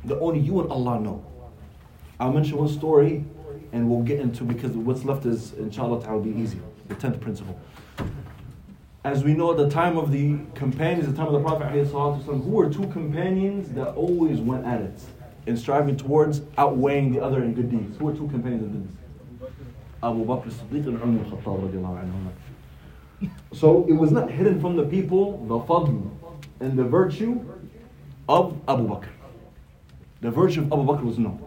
That only you and Allah know. I'll mention one story and we'll get into because what's left is inshallah will be easy. The tenth principle. As we know, the time of the companions, the time of the Prophet, ﷺ, who were two companions that always went at it in striving towards outweighing the other in good deeds? Who were two companions that did this? Abu Bakr Siddiq and Umar anhuma. So it was not hidden from the people the fadl and the virtue of Abu Bakr. The virtue of Abu Bakr was known.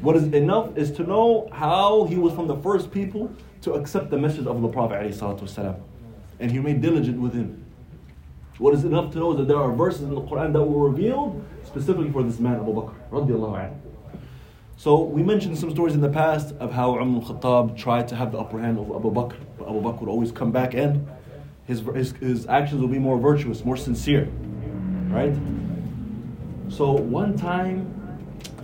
What is enough is to know how he was from the first people to accept the message of the Prophet ﷺ. and he remained diligent with him. What is enough to know is that there are verses in the Quran that were revealed specifically for this man Abu Bakr. So we mentioned some stories in the past of how Umar al-Khattab tried to have the upper hand over Abu Bakr, but Abu Bakr would always come back and his, his, his actions will be more virtuous, more sincere, right? So one time,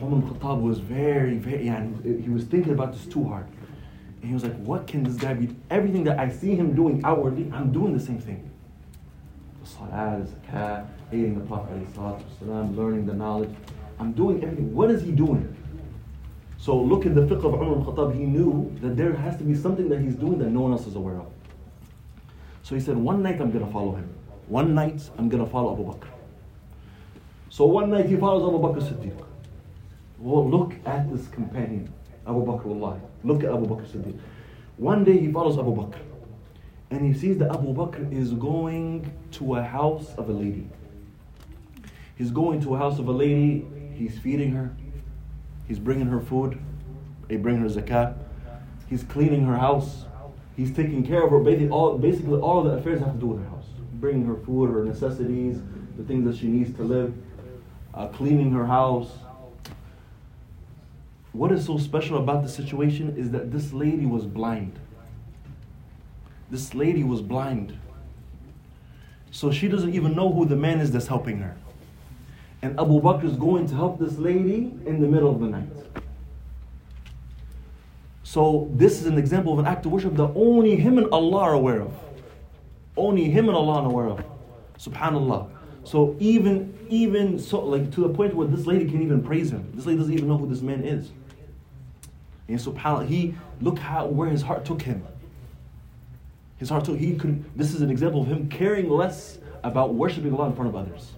Umar al-Khattab was very, very, yani, he was thinking about this too hard. And he was like, what can this guy be? Everything that I see him doing outwardly, I'm doing the same thing. The salah, the zakat, aiding the Prophet, والسلام, learning the knowledge. I'm doing everything. What is he doing? So look at the fiqh of Umar al-Khattab. He knew that there has to be something that he's doing that no one else is aware of. So he said, one night I'm going to follow him. One night I'm going to follow Abu Bakr. So one night he follows Abu Bakr Siddiq. Well, look at this companion, Abu Bakr Wallahi. Look at Abu Bakr Siddiq. One day he follows Abu Bakr. And he sees that Abu Bakr is going to a house of a lady. He's going to a house of a lady, he's feeding her, he's bringing her food, he bringing her zakat, he's cleaning her house, he's taking care of her, basically all, basically all the affairs have to do with her house. Bringing her food, her necessities, the things that she needs to live, uh, cleaning her house. What is so special about the situation is that this lady was blind. This lady was blind. So she doesn't even know who the man is that's helping her. And Abu Bakr is going to help this lady in the middle of the night. So this is an example of an act of worship that only him and Allah are aware of. Only him and Allah are aware of. Subhanallah. So even even so like to the point where this lady can't even praise him. This lady doesn't even know who this man is. And subhanAllah, he look how where his heart took him. His heart took he could this is an example of him caring less about worshiping Allah in front of others.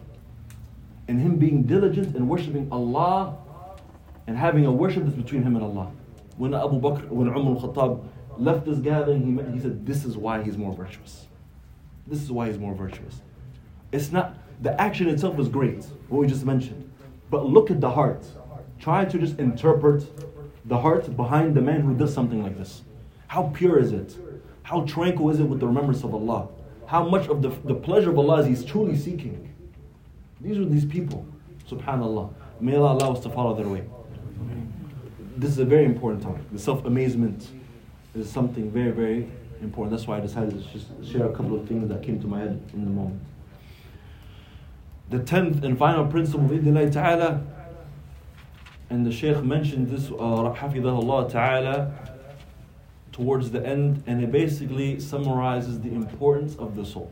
And him being diligent in worshiping Allah and having a worship that's between him and Allah. When Abu Bakr, when Umar al-Khattab left this gathering, he, he said, This is why he's more virtuous. This is why he's more virtuous. It's not, the action itself is great, what we just mentioned. But look at the heart. Try to just interpret the heart behind the man who does something like this. How pure is it? How tranquil is it with the remembrance of Allah? How much of the, the pleasure of Allah is he truly seeking? These are these people. Subhanallah. May Allah allow us to follow their way. This is a very important topic. The self amazement is something very, very important. That's why I decided to just share a couple of things that came to my head in the moment. The tenth and final principle of ta'ala, and the Shaykh mentioned this, uh, ta'ala, towards the end, and it basically summarizes the importance of the soul.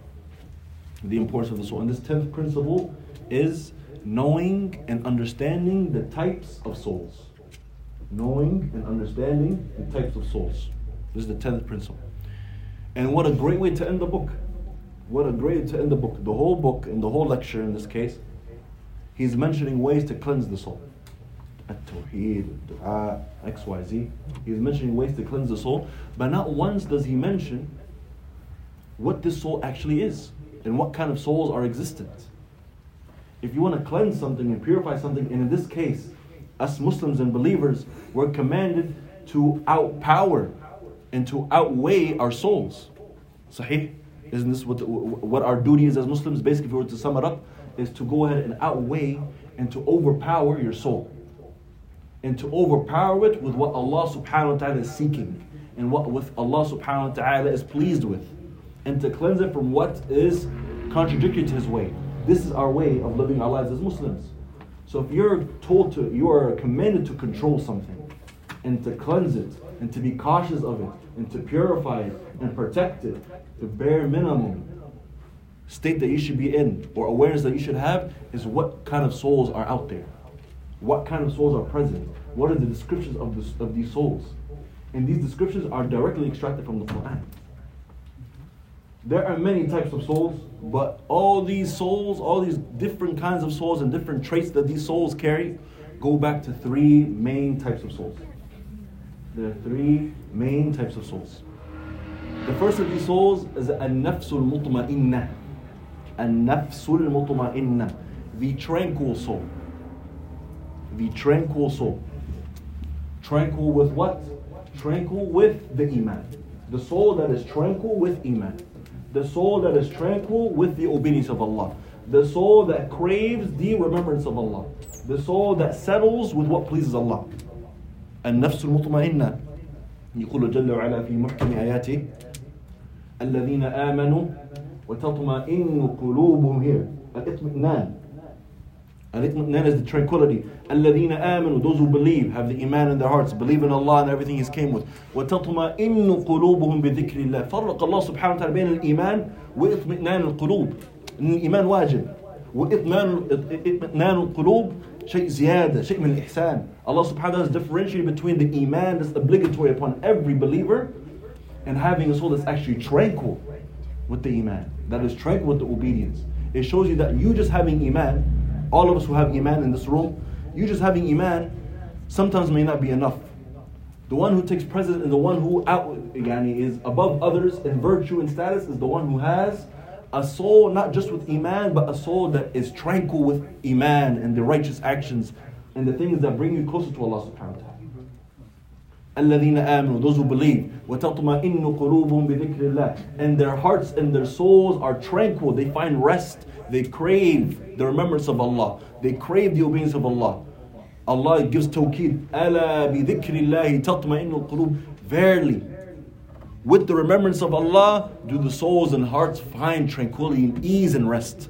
The importance of the soul. And this tenth principle is knowing and understanding the types of souls. Knowing and understanding the types of souls. This is the tenth principle. And what a great way to end the book. What a great way to end the book. The whole book and the whole lecture in this case, he's mentioning ways to cleanse the soul. At-Tawheed, Dua, XYZ. He's mentioning ways to cleanse the soul, but not once does he mention what this soul actually is and what kind of souls are existent if you want to cleanse something and purify something, and in this case, us Muslims and believers, we're commanded to outpower and to outweigh our souls. Sahih? Isn't this what, what our duty is as Muslims? Basically, if we were to sum it up, is to go ahead and outweigh and to overpower your soul. And to overpower it with what Allah subhanahu wa ta'ala is seeking and what with Allah subhanahu wa ta'ala is pleased with. And to cleanse it from what is contradictory to His way. This is our way of living our lives as Muslims. So if you're told to, you are commanded to control something and to cleanse it and to be cautious of it and to purify it and protect it, the bare minimum state that you should be in or awareness that you should have is what kind of souls are out there. What kind of souls are present? What are the descriptions of, this, of these souls? And these descriptions are directly extracted from the Quran. There are many types of souls, but all these souls, all these different kinds of souls and different traits that these souls carry, go back to three main types of souls. There are three main types of souls. The first of these souls is an-nafsul mutma'inna. An-nafsul mutma'inna. The tranquil soul. The tranquil soul. Tranquil with what? Tranquil with the iman. The soul that is tranquil with iman the soul that is tranquil with the obedience of Allah, the soul that craves the remembrance of Allah, the soul that settles with what pleases Allah. النفس المطمئنة يقول جل وعلا في محكم آياته الذين آمنوا وتطمئن قلوبهم here الاطمئنان الاطمئنان is the tranquility الذين آمنوا those who believe have the iman in their hearts believe in Allah and everything He's came with وتطمئن قلوبهم بذكر الله فرق الله سبحانه وتعالى بين الإيمان واطمئنان القلوب إن الإيمان واجب واطمئنان اطمئنان القلوب شيء زيادة شيء من الإحسان Allah subhanahu wa ta'ala has differentiated between the iman that's obligatory upon every believer and having a soul that's actually tranquil with the iman that is tranquil with the obedience it shows you that you just having iman all of us who have iman in this room you just having iman sometimes may not be enough. The one who takes precedence and the one who out, yani, is above others in virtue and status is the one who has a soul not just with iman but a soul that is tranquil with iman and the righteous actions and the things that bring you closer to Allah subhanahu wa ta'ala الذين آمنوا those who believe وتطمئن قلوبهم بذكر الله and their hearts and their souls are tranquil they find rest they crave the remembrance of Allah they crave the obedience of Allah Allah gives tawqid ألا بذكر الله تطمئن القلوب verily with the remembrance of Allah do the souls and hearts find tranquility and ease and rest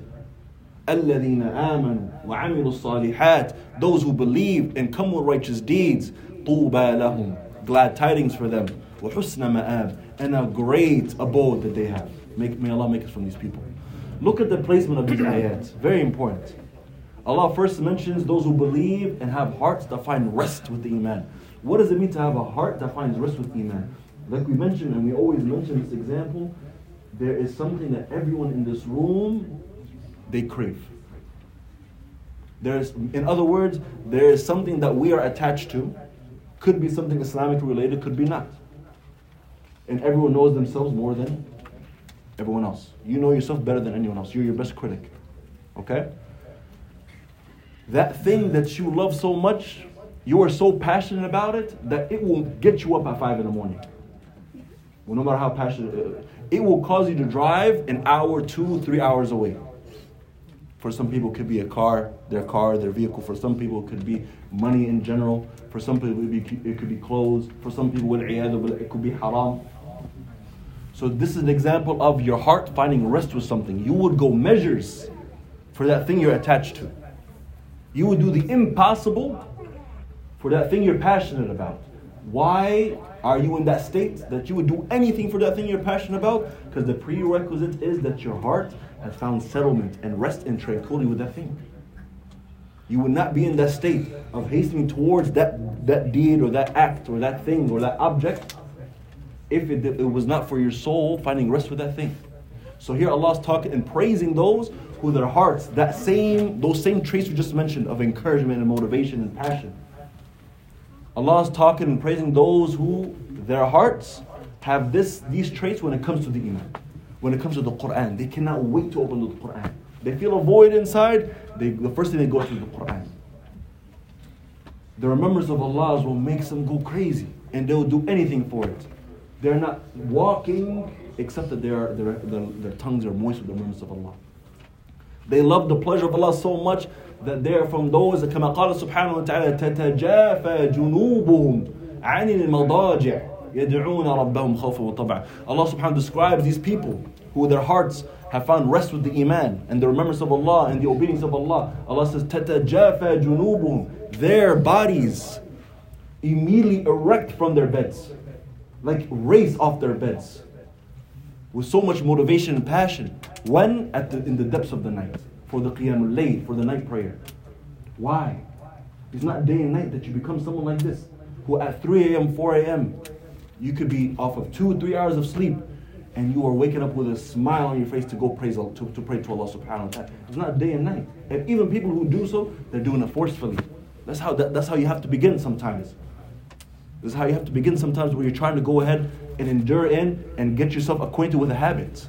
الذين آمنوا وعملوا الصالحات those who believe and come with righteous deeds طوبى لهم glad tidings for them, and a great abode that they have. Make, may Allah make us from these people. Look at the placement of these ayats, very important. Allah first mentions those who believe and have hearts that find rest with the Iman. What does it mean to have a heart that finds rest with Iman? Like we mentioned, and we always mention this example, there is something that everyone in this room they crave. There's, in other words, there is something that we are attached to could be something Islamic related, could be not. And everyone knows themselves more than everyone else. You know yourself better than anyone else. You're your best critic. Okay? That thing that you love so much, you are so passionate about it that it will get you up at five in the morning. Well, no matter how passionate, uh, it will cause you to drive an hour, two, three hours away. For some people, it could be a car, their car, their vehicle. For some people, it could be money in general. For some people, it, be, it could be clothes. For some people, it could be haram. So this is an example of your heart finding rest with something. You would go measures for that thing you're attached to. You would do the impossible for that thing you're passionate about. Why are you in that state that you would do anything for that thing you're passionate about? Because the prerequisite is that your heart has found settlement and rest and tranquility with that thing. You would not be in that state of hastening towards that, that deed or that act or that thing or that object if it, it was not for your soul finding rest with that thing. So here Allah is talking and praising those who their hearts, that same, those same traits we just mentioned of encouragement and motivation and passion. Allah is talking and praising those who their hearts have this, these traits when it comes to the Iman, when it comes to the Quran. They cannot wait to open the Quran. They feel a void inside, they, the first thing they go to is the Quran. The remembrance of Allah will make them go crazy and they'll do anything for it. They're not walking except that they are, their, their, their tongues are moist with the remembrance of Allah. They love the pleasure of Allah so much that they are from those that كما قال سبحانه وتعالى تتجافى جنوبهم عن المضاجع يدعون ربهم خوفا وطبعا Allah subhanahu wa ta'ala describes these people who their hearts have found rest with the iman and the remembrance of Allah and the obedience of Allah. Allah says تتجافى جنوبهم their bodies immediately erect from their beds like raise off their beds with so much motivation and passion. When? At the, in the depths of the night. For the Qiyamul Layl, for the night prayer. Why? It's not day and night that you become someone like this. Who at 3 a.m., 4 a.m., you could be off of two, three hours of sleep, and you are waking up with a smile on your face to go praise to, to pray to Allah subhanahu wa ta'ala. It's not day and night. And even people who do so, they're doing it forcefully. That's how that, that's how you have to begin sometimes. This is how you have to begin sometimes when you're trying to go ahead and endure in and get yourself acquainted with the habits.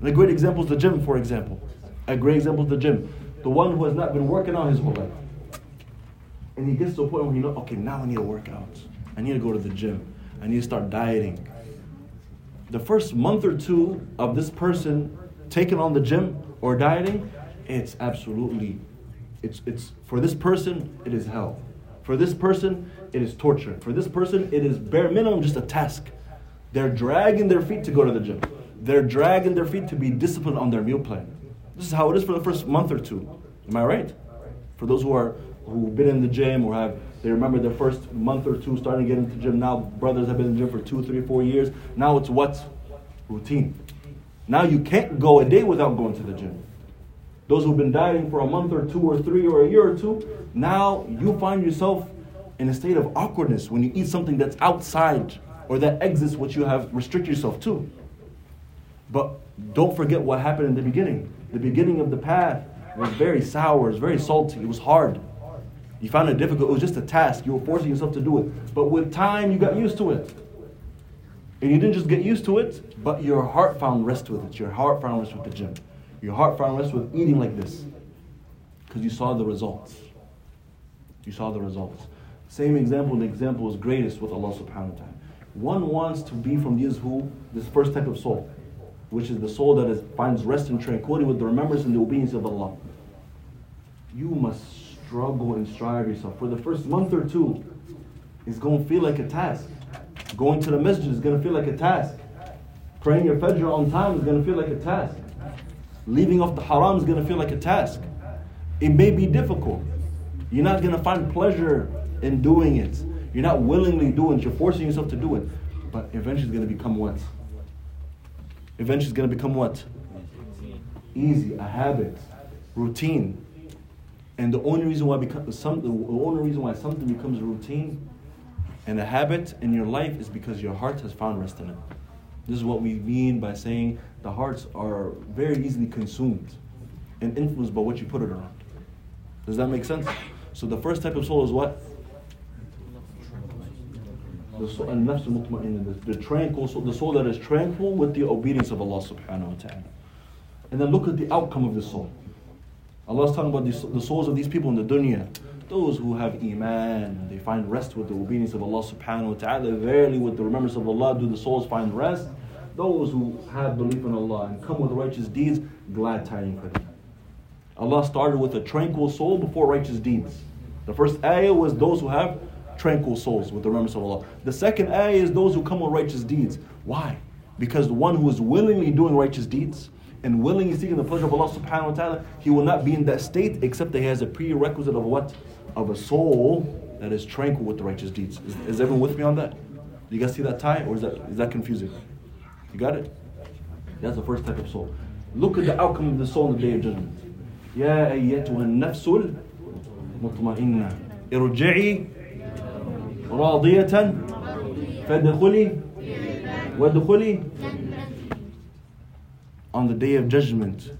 And a great example is the gym, for example. A great example is the gym. The one who has not been working out his whole life. And he gets to a point where he knows, okay, now I need to work out. I need to go to the gym. I need to start dieting. The first month or two of this person taking on the gym or dieting, it's absolutely, it's, it's for this person, it is hell. For this person, it is torture. For this person, it is bare minimum just a task. They're dragging their feet to go to the gym. They're dragging their feet to be disciplined on their meal plan. This is how it is for the first month or two. Am I right? For those who are who've been in the gym or have they remember their first month or two starting to get into the gym. Now brothers have been in the gym for two, three, four years. Now it's what? Routine. Now you can't go a day without going to the gym. Those who've been dieting for a month or two or three or a year or two, now you find yourself in a state of awkwardness when you eat something that's outside or that exits what you have restricted yourself to. But don't forget what happened in the beginning. The beginning of the path was very sour, it was very salty, it was hard. You found it difficult, it was just a task. You were forcing yourself to do it. But with time, you got used to it. And you didn't just get used to it, but your heart found rest with it. Your heart found rest with the gym. Your heart found rest with eating like this. Because you saw the results. You saw the results. Same example, the example is greatest with Allah subhanahu wa ta'ala. One wants to be from these who, this first type of soul, which is the soul that is, finds rest and tranquility with the remembrance and the obedience of Allah. You must struggle and strive yourself. For the first month or two, it's going to feel like a task. Going to the masjid is going to feel like a task. Praying your fajr on time is going to feel like a task. Leaving off the haram is going to feel like a task. It may be difficult. You're not going to find pleasure in doing it. You're not willingly doing it. You're forcing yourself to do it. But eventually it's going to become what? Eventually it's going to become what? Easy, a habit, routine. And the only reason why some, the only reason why something becomes a routine and a habit in your life is because your heart has found rest in it. This is what we mean by saying the hearts are very easily consumed and influenced by what you put it around. Does that make sense? So the first type of soul is what? The soul, the, the tranquil soul, the soul that is tranquil with the obedience of Allah subhanahu wa ta'ala. And then look at the outcome of the soul. Allah is talking about the, the souls of these people in the dunya. Those who have iman, they find rest with the obedience of Allah subhanahu wa ta'ala. Verily, with the remembrance of Allah, do the souls find rest. Those who have belief in Allah and come with righteous deeds, glad tidings for them. Allah started with a tranquil soul before righteous deeds. The first ayah was those who have tranquil souls with the remembrance of Allah. The second ayah is those who come with righteous deeds. Why? Because the one who is willingly doing righteous deeds, and willingly seeking the pleasure of Allah subhanahu wa ta'ala, he will not be in that state except that he has a prerequisite of what? Of a soul that is tranquil with the righteous deeds. Is, is everyone with me on that? Do you guys see that tie or is that is that confusing? You got it? That's the first type of soul. Look at the outcome of the soul on the day of judgment. يا أيتها النفس المطمئنة ارجعي راضية فادخلي وادخلي on the day of judgment,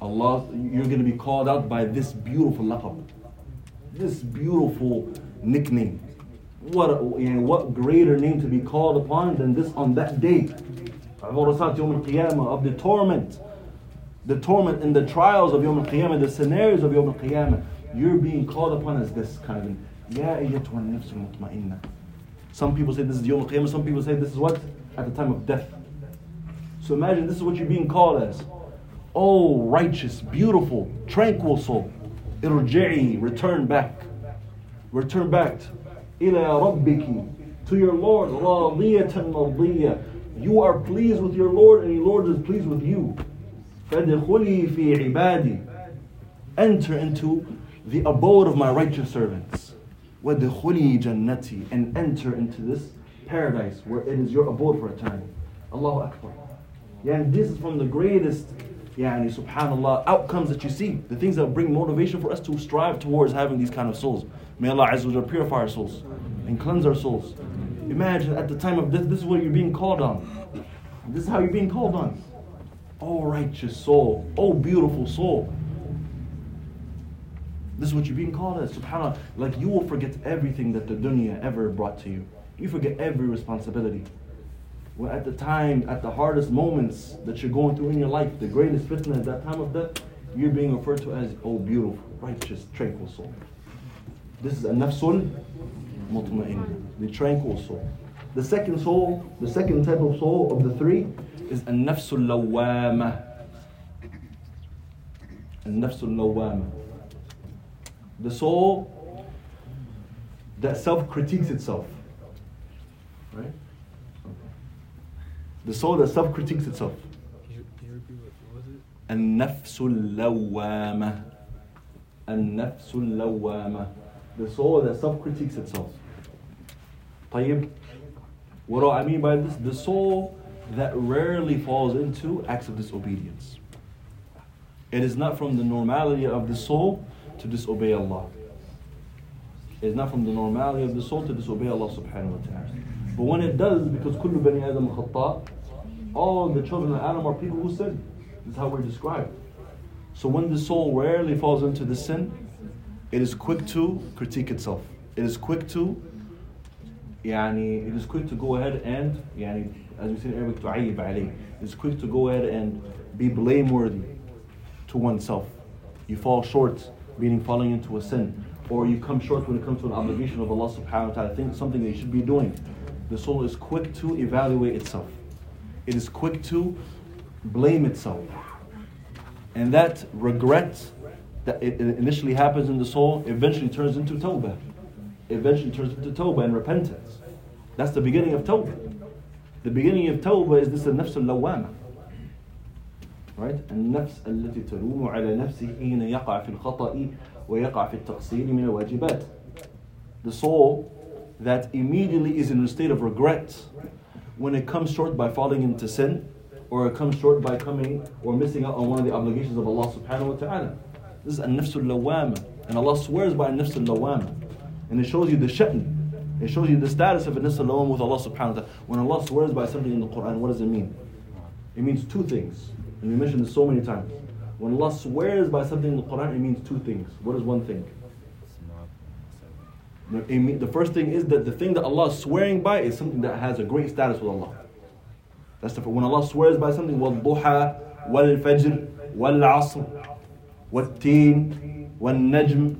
Allah, you're going to be called out by this beautiful laqab, this beautiful nickname. What, you know, what greater name to be called upon than this on that day? Of the torment, the torment and the trials of Yom Al Qiyamah, the scenarios of Yom Al Qiyamah. You're being called upon as this kind of thing. Ya mutma'inna. Some people say this is Yom Al Qiyamah, some people say this is what? At the time of death. So imagine this is what you're being called as. Oh, righteous, beautiful, tranquil soul. Irji'i, return back. Return back. Ila rabbiki. To your Lord. Radiyatan mardiyya. You are pleased with your Lord and your Lord is pleased with you. فَدْخُلِي فِي عِبَادِي Enter into the abode of my righteous servants. وَدْخُلِي جَنَّتِي And enter into this paradise where it is your abode for eternity. Allahu Akbar. Yeah, and this is from the greatest, yani, subhanAllah, outcomes that you see. The things that bring motivation for us to strive towards having these kind of souls. May Allah Azza wa purify our souls and cleanse our souls. Imagine at the time of death, this is what you're being called on. This is how you're being called on. Oh, righteous soul. Oh, beautiful soul. This is what you're being called as. SubhanAllah. Like you will forget everything that the dunya ever brought to you. You forget every responsibility. Well, at the time, at the hardest moments that you're going through in your life, the greatest fitna at that time of death, you're being referred to as, oh, beautiful, righteous, tranquil soul. This is a mutma'in, the tranquil soul. The second soul, the second type of soul of the three is a nafsul lawama. A nafsul lawama. The soul that self critiques itself. Right? The soul that self critiques itself. Can you, can you repeat what, what was it? النفس اللوامة النفس اللوامة The soul that self-critiques itself طيب What do I mean by this? The soul that rarely falls into acts of disobedience. It is not from the normality of the soul to disobey Allah. It is not from the normality of the soul to disobey Allah subhanahu wa ta'ala. But when it does, because كل بني آدم خطاء, all the children of Adam are people who sin. This is how we're described. So when the soul rarely falls into the sin, it is quick to critique itself. It is quick to يعني it is quick to go ahead and يعني as we say in Arabic تعيب عليه. It is quick to go ahead and be blameworthy to oneself. You fall short, meaning falling into a sin, or you come short when it comes to an obligation of Allah subhanahu wa ta'ala, think something that you should be doing. The soul is quick to evaluate itself. It is quick to blame itself. And that regret that it it initially happens in the soul eventually turns into tawbah. Eventually turns into tawbah and repentance. That's the beginning of tawbah. The beginning of tawbah is this النفس اللوامة. Right? النفس التي تلوم على نفسه حين يقع في الخطأ ويقع في التقصير من الواجبات. The soul that immediately is in a state of regret when it comes short by falling into sin or it comes short by coming or missing out on one of the obligations of Allah subhanahu wa ta'ala. This is an-nafs al-lawama. And Allah swears by an-nafs al-lawama. And it shows you the sha'n. It shows you the status of an-nafs al-lawama with Allah subhanahu wa ta'ala. When Allah swears by something in the Quran, what does it mean? It means two things. And we mentioned this so many times. When Allah swears by something in the Quran, it means two things. What is one thing? No, it mean- The first thing is that the thing that Allah is swearing by is something that has a great status with Allah. That's the when Allah swears by something, وَالضُّحَى وَالْفَجْرِ وَالْعَصْرِ وَالتِّينِ وَالنَّجْمِ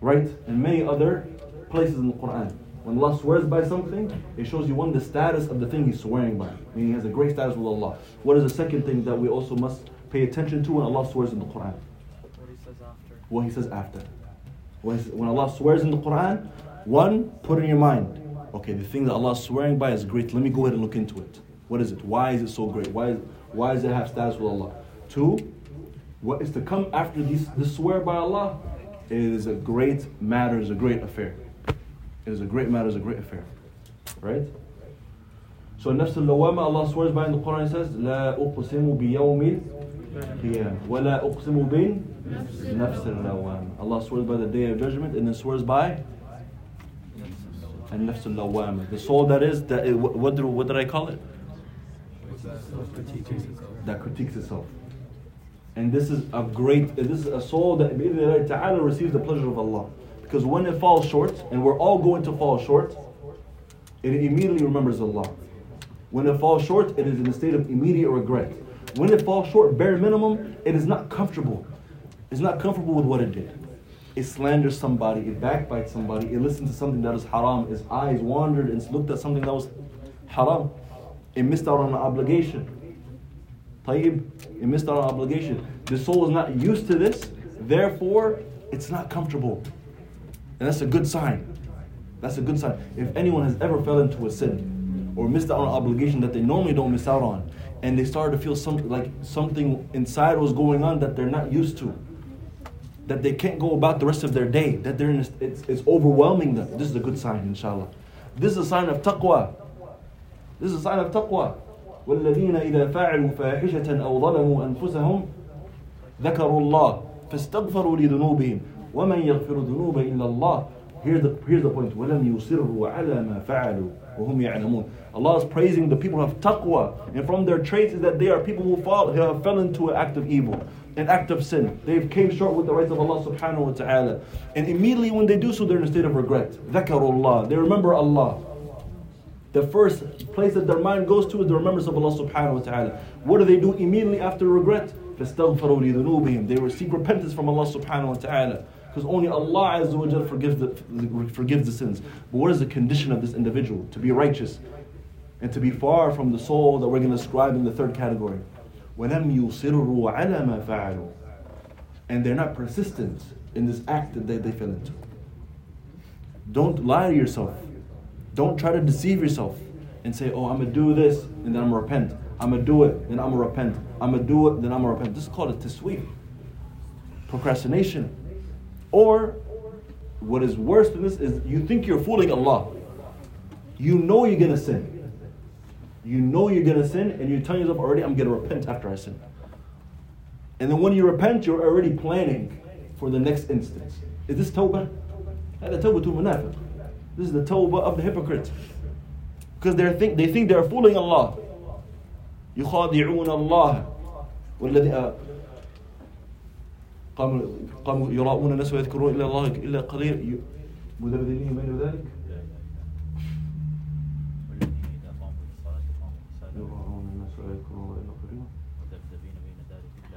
Right? And many other places in the Quran. When Allah swears by something, it shows you one, the status of the thing He's swearing by. Meaning He has a great status with Allah. What is the second thing that we also must pay attention to when Allah swears in the Quran? What he says after. what he says after. When, he- when Allah swears in the Quran, one, put in your mind, okay, the thing that Allah is swearing by is great. Let me go ahead and look into it. What is it? Why is it so great? Why, is, why does it have status with Allah? Two, what is to come after this, this swear by Allah? It is a great matter, is a great affair. It is a great matter, is a great affair. Right? So nafs al-lawama, Allah swears by in the Quran, it says, لا أقسم بيوم القيامة ولا أقسم بين Nafsul Lawam. Allah swears by the day of judgment and then swears by and Nafsul Lawam. The soul that is, that is what, did, what did I call it? That critiques itself. And this is a great, this is a soul that ta'ala receives the pleasure of Allah. Because when it falls short, and we're all going to fall short, it immediately remembers Allah. When it falls short, it is in a state of immediate regret. When it falls short, bare minimum, it is not comfortable. It's not comfortable with what it did. It slanders somebody, it backbites somebody, it listened to something that is haram, its eyes wandered and looked at something that was haram. It missed out on an obligation. Tayyib, it missed out on an obligation. The soul is not used to this, therefore, it's not comfortable. And that's a good sign. That's a good sign. If anyone has ever fell into a sin or missed out on an obligation that they normally don't miss out on, and they started to feel something like something inside was going on that they're not used to, that they can't go about the rest of their day, that they're in a, it's, it's overwhelming them. This is a good sign, inshallah. This is a sign of taqwa. This is a sign of taqwa. والذين إذا فعلوا فاحشة أو ظلموا أنفسهم ذكروا الله فاستغفروا لذنوبهم ومن يغفر الذنوب إلا الله Here's the, here's the point ولم يصروا على ما فعلوا وهم يعلمون Allah is praising the people who have taqwa and from their traits is that they are people who, fall, who have fell into an act of evil an act of sin. They've came short with the rights of Allah subhanahu wa ta'ala. And immediately when they do so, they're in a state of regret. Allah. They remember Allah. The first place that their mind goes to is the remembrance of Allah subhanahu wa ta'ala. What do they do immediately after regret? They seek repentance from Allah subhanahu wa ta'ala. Because only Allah Azza wa Jal forgives the, forgives the sins. But what is the condition of this individual? To be righteous and to be far from the soul that we're going to describe in the third category. وَلَمْ يُصِرُّوا عَلَى مَا فَعَلُوا And they're not persistent in this act that they, they fell into. Don't lie to yourself. Don't try to deceive yourself and say, oh, I'm going to do this and then I'm going to repent. I'm going to do it, then I'm going to repent. I'm going to do it, then I'm going to repent. This is called a taswif, procrastination. Or what is worse than this is you think you're fooling Allah. You know you're going to sin. You know you're going to sin and you're telling yourself already, I'm going to repent after I sin. And then when you repent, you're already planning for the next instance. Is this tawbah? هذا توبة المنافق. This is the tawbah of the hypocrite. Because they think they think they're fooling Allah. يخادعون الله والذي آه، قاموا قاموا يراؤون الناس ويذكرون الا الله الا قليل ي- مذبذبين بين ذلك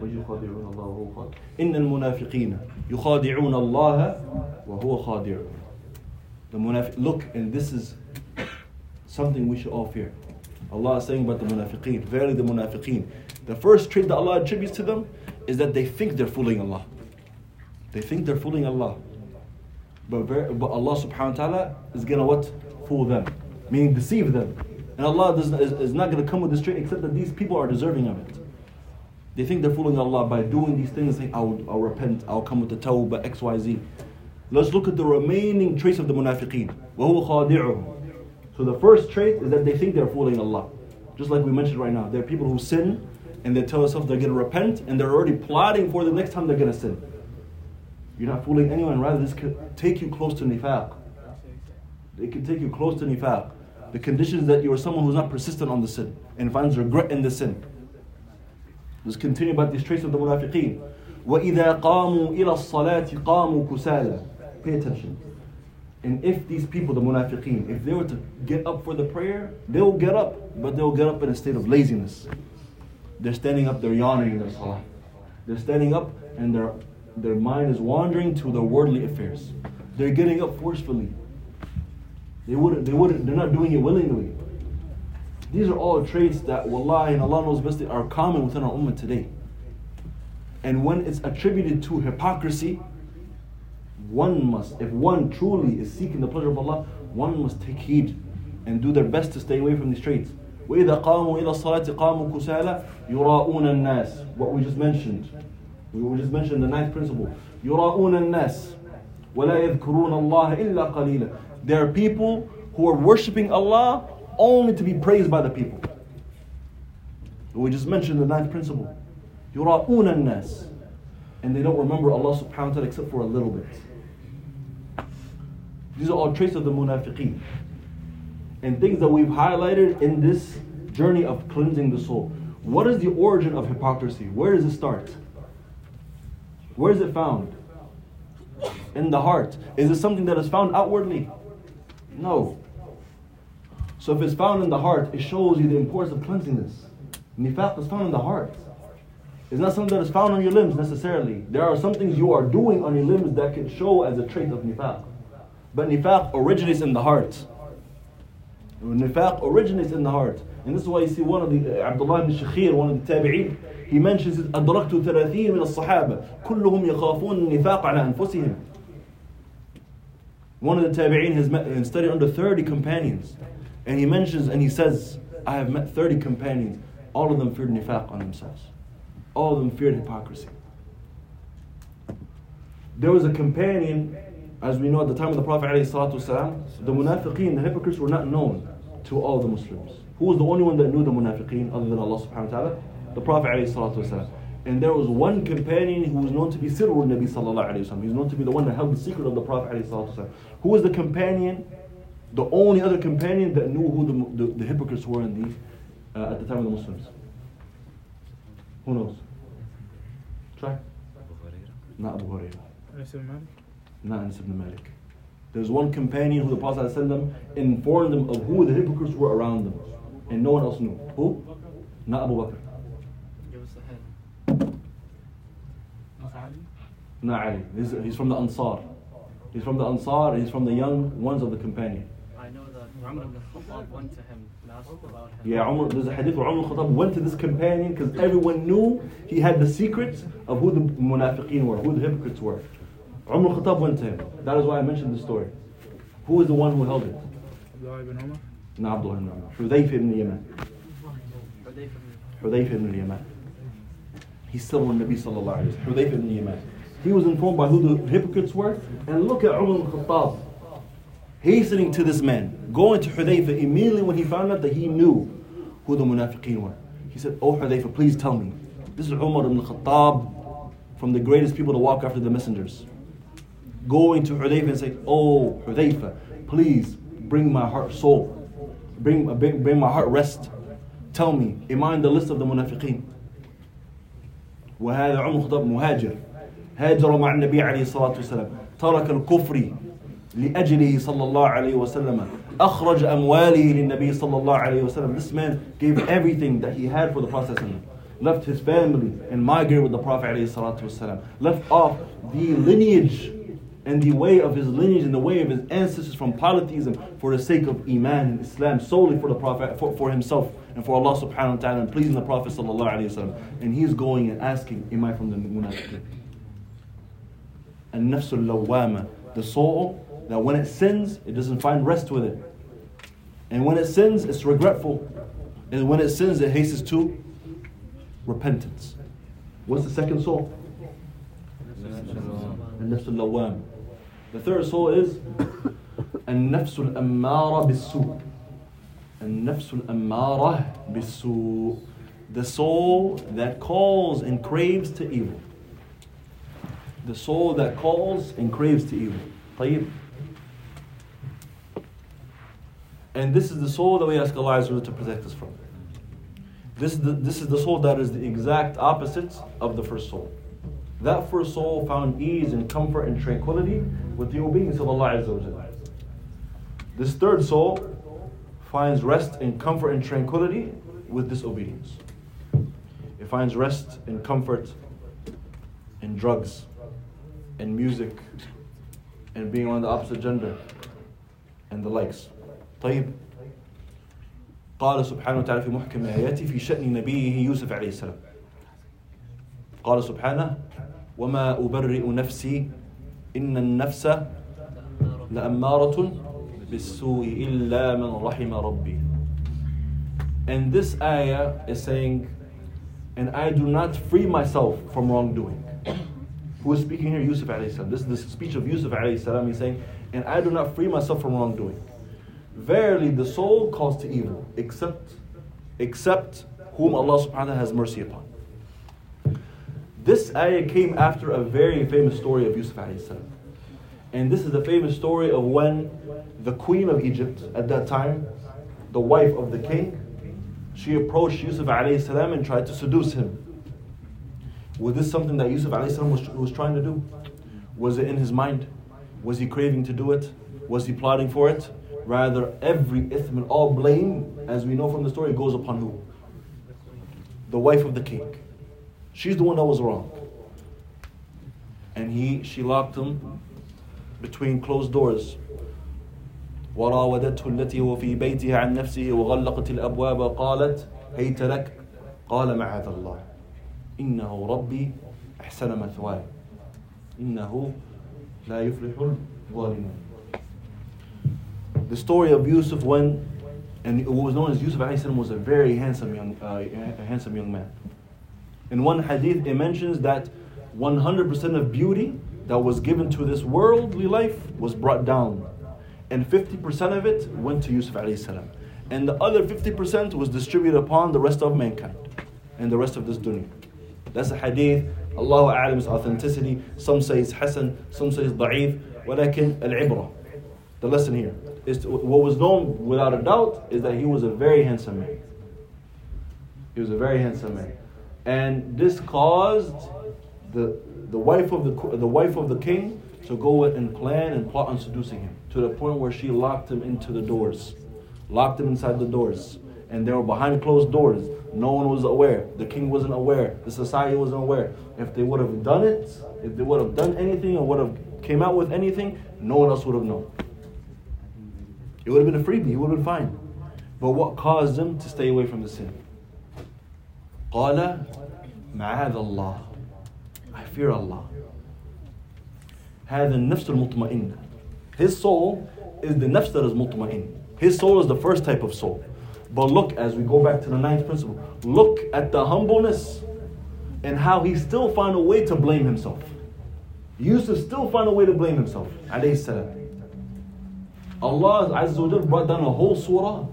ويخادعون الله وهو خادع إن المنافقين يخادعون الله وهو خادع The munafiq, look, and this is something we should all fear. Allah is saying about the munafiqeen, verily the munafiqeen. The first trait that Allah attributes to them is that they think they're fooling Allah. They think they're fooling Allah. But, ver- but Allah subhanahu wa ta'ala is gonna what? Fool them. Meaning deceive them. And Allah does, is, is not gonna come with this trait except that these people are deserving of it. They think they're fooling Allah by doing these things, saying, I'll, I'll repent, I'll come with the tawbah, X, Y, Z. Let's look at the remaining traits of the munafiqeen. So the first trait is that they think they're fooling Allah. Just like we mentioned right now, there are people who sin and they tell themselves they're going to repent and they're already plotting for the next time they're going to sin. You're not fooling anyone, rather, this could take you close to nifaq. It can take you close to nifaq. The condition is that you're someone who's not persistent on the sin and finds regret in the sin. Let's continue about these traits of the munafiqeen. وَإِذَا قَامُوا إِلَى الصَّلَاةِ قَامُوا كُسَالًا Pay attention. And if these people, the munafiqeen, if they were to get up for the prayer, they will get up, but they'll get up in a state of laziness. They're standing up, they're yawning in their salah. They're standing up and their, their mind is wandering to their worldly affairs. They're getting up forcefully. They wouldn't, they wouldn't, they're not doing it willingly. These are all traits that, wallahi, and Allah knows best, are common within our ummah today. And when it's attributed to hypocrisy, one must, if one truly is seeking the pleasure of Allah, one must take heed and do their best to stay away from these traits. وإذا قاموا إلى الصلاة قاموا كسالى يراؤون الناس what we just mentioned we just mentioned the ninth principle يراؤون الناس ولا يذكرون الله إلا قليلا there are people who are worshipping Allah only to be praised by the people we just mentioned the ninth principle يراؤون الناس and they don't remember Allah subhanahu wa ta'ala except for a little bit these are all traits of the munafiqeen and things that we've highlighted in this journey of cleansing the soul. What is the origin of hypocrisy? Where does it start? Where is it found? In the heart. Is it something that is found outwardly? No. So if it's found in the heart, it shows you the importance of cleansing this. Nifaq is found in the heart. It's not something that is found on your limbs necessarily. There are some things you are doing on your limbs that can show as a trait of nifaq. But nifaq originates in the heart. Nifaq originates in the heart. And this is why you see one of the, uh, Abdullah ibn Shakhir, one of the tabi'een, he mentions it, أدركت ثلاثين من الصحابة كلهم يخافون النفاق على أنفسهم. One of the tabi'een has met and studied under 30 companions. And he mentions and he says, I have met 30 companions. All of them feared nifaq on themselves. All of them feared hypocrisy. There was a companion, as we know at the time of the Prophet ﷺ, the munafiqeen, the hypocrites were not known to all the Muslims. Who was the only one that knew the munafiqeen other than Allah subhanahu wa ta'ala? The Prophet ﷺ. And there was one companion who was known to be Sirrul Nabi sallallahu alayhi wa He was known to be the one that held the secret of the Prophet ﷺ. Who was the companion? the only other companion that knew who the, the, the hypocrites were in the, uh, at the time of the Muslims. Who knows? Try. Not Abu Hurairah. Anas ibn Not Anas ibn Malik. There's one companion who the Prophet ﷺ informed them of who the hypocrites were around them. And no one else knew. Who? Not Abu Bakr. Give us the head. Was Ali? Not Ali. He's, he's from the Ansar. He's from the Ansar he's from the young ones of the companion. Yeah, Umar, there's a hadith where Umar al-Khattab went to this companion because everyone knew he had the secrets of who the munafiqeen were, who the hypocrites were. Umar al-Khattab went to him. That is why I mentioned the story. Who is the one who held it? Abdullah ibn Umar. No, Abdullah ibn Umar. Hudayfa ibn Yaman. Hudayfa ibn Yaman. He's still in Nabi sallallahu alayhi wa Hudayfa ibn Yaman. He was informed by who the hypocrites were. And look at Umar ibn Khattab Hastening to this man, going to Hudayfa immediately when he found out that he knew who the munafiqeen were. He said, Oh Hudayfa, please tell me. This is Umar ibn Khattab from the greatest people to walk after the messengers. Going to Hudayfa and saying, Oh Hudayfa, please bring my heart soul. Bring, bring, bring my heart rest. Tell me, am I in the list of the munafiqeen? وهذا عمر الخطاب مهاجر هاجر مع النبي عليه الصلاة والسلام ترك الكفر لأجله صلى الله عليه وسلم أخرج أمواله للنبي صلى الله عليه وسلم This man gave everything that he had for the Prophet left his family and migrated with the Prophet عليه الصلاة والسلام left off the lineage and the way of his lineage and the way of his ancestors from polytheism for the sake of Iman and Islam solely for the Prophet for, for himself and for Allah subhanahu wa ta'ala and pleasing the Prophet sallallahu alayhi wasallam and he's going and asking am I from the munafiqeen and nafsul lawama the soul that when it sins it doesn't find rest with it and when it sins it's regretful and when it sins it hastens to repentance what's the second soul النفس اللوام the third soul is النفس الأمارة بالسوء النفس الأمارة بالسوء the soul that calls and craves to evil the soul that calls and craves to evil طيب and this is the soul that we ask Allah to protect us from this is, the, this is the soul that is the exact opposite of the first soul that first soul found ease and comfort and tranquility with the obedience of Allah. This third soul finds rest and comfort and tranquility with disobedience. It finds rest and comfort in drugs and music and being on the opposite gender and the likes. طيب قال سبحانه وتعالى في محكم آياته في شأن نبيه يوسف عليه السلام قال سبحانه وما أبرئ نفسي إن النفس لأمارة بالسوء إلا من رحم ربي And this ayah is saying, and I do not free myself from wrongdoing. Who is speaking here? Yusuf alayhi salam. This is the speech of Yusuf alayhi salam. He's saying, and I do not free myself from wrongdoing. Verily, the soul calls to evil, except, except whom Allah subhanahu has mercy upon. This ayah came after a very famous story of Yusuf alayhi salam. And this is the famous story of when the queen of Egypt at that time, the wife of the king, she approached Yusuf alayhi salam and tried to seduce him. Was this something that Yusuf alayhi salam was, was trying to do? Was it in his mind? Was he craving to do it? Was he plotting for it? Rather, every ithm and all blame, as we know from the story, goes upon who? The wife of the king. She's the one that was wrong. And he, she locked him between closed doors. وراودته التي هو في بيتها عن نفسه وغلقت الأبواب قالت هيت لك قال معاذ الله إنه ربي أحسن مثواي إنه لا يفلح الظالمون The story of Yusuf when and what was known as Yusuf alayhi was a very handsome young uh, a handsome young man. In one hadith, it mentions that 100% of beauty that was given to this worldly life was brought down. And 50% of it went to Yusuf alayhi salam. And the other 50% was distributed upon the rest of mankind and the rest of this dunya. That's a hadith. Allahu A'lam's authenticity. Some say it's Hasan, some say it's Da'if. ولكن العبرة. The lesson here is to, what was known without a doubt is that he was a very handsome man. He was a very handsome man and this caused the the wife of the the wife of the king to go and plan and plot on seducing him to the point where she locked him into the doors, locked him inside the doors, and they were behind closed doors. No one was aware. The king wasn't aware. The society wasn't aware. If they would have done it, if they would have done anything or would have came out with anything, no one else would have known. It would have been a freebie. He would have been fine. But what caused him to stay away from the sin? قال معاذ الله I fear Allah هذا النفس المطمئنة His soul is the nafs that is mutma'in. His soul is the first type of soul. But look, as we go back to the ninth principle, look at the humbleness and how he still found a way to blame himself. Yusuf still found a way to blame himself. Alayhi salam. Allah Azza wa Jal brought down a whole surah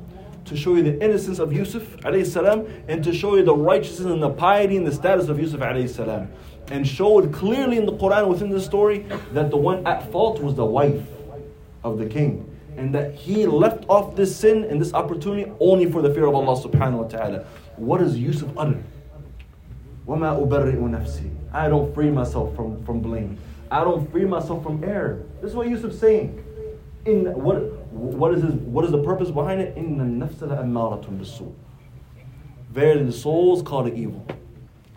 to show you the innocence of Yusuf alayhi salam and to show you the righteousness and the piety and the status of Yusuf alayhi salam. And showed clearly in the Quran within the story that the one at fault was the wife of the king. And that he left off this sin and this opportunity only for the fear of Allah subhanahu wa ta'ala. What does Yusuf utter? وَمَا أُبَرِّئُ نَفْسِي I don't free myself from, from blame. I don't free myself from error. This is what Yusuf's saying. In what what is what is the purpose behind it? In the nafsala amaratun soul. Verily the soul is called to evil.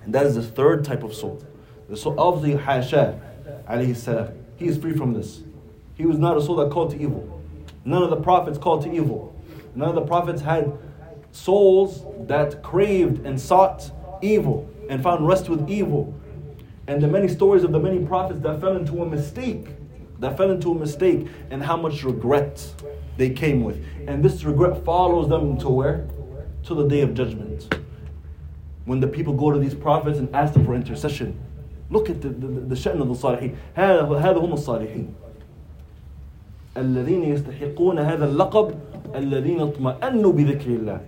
And that is the third type of soul. The soul of the Hasha alayhi salam. He is free from this. He was not a soul that called to evil. None of the prophets called to evil. None of the prophets had souls that craved and sought evil and found rest with evil. And the many stories of the many prophets that fell into a mistake that fell into a mistake, and how much regret they came with. And this regret follows them to where? To the day of judgment. When the people go to these prophets and ask them for intercession. Look at the, the, the sha'n of the صالحين هذا هذا هم الصالحين الذين يستحقون هذا اللقب الذين اطمأنوا بذكر الله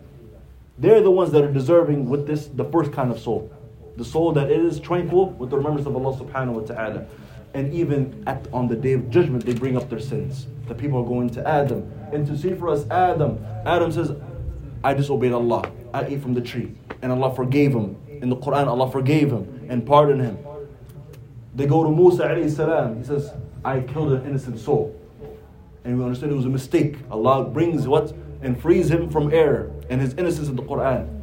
They're the ones that are deserving with this the first kind of soul the soul that is tranquil with the remembrance of Allah subhanahu wa ta'ala. And even at, on the day of judgment, they bring up their sins. The people are going to Adam. And to see for us Adam, Adam says, I disobeyed Allah. I ate from the tree. And Allah forgave him. In the Quran, Allah forgave him and pardoned him. They go to Musa alayhi salam. He says, I killed an innocent soul. And we understand it was a mistake. Allah brings what? And frees him from error and his innocence in the Quran.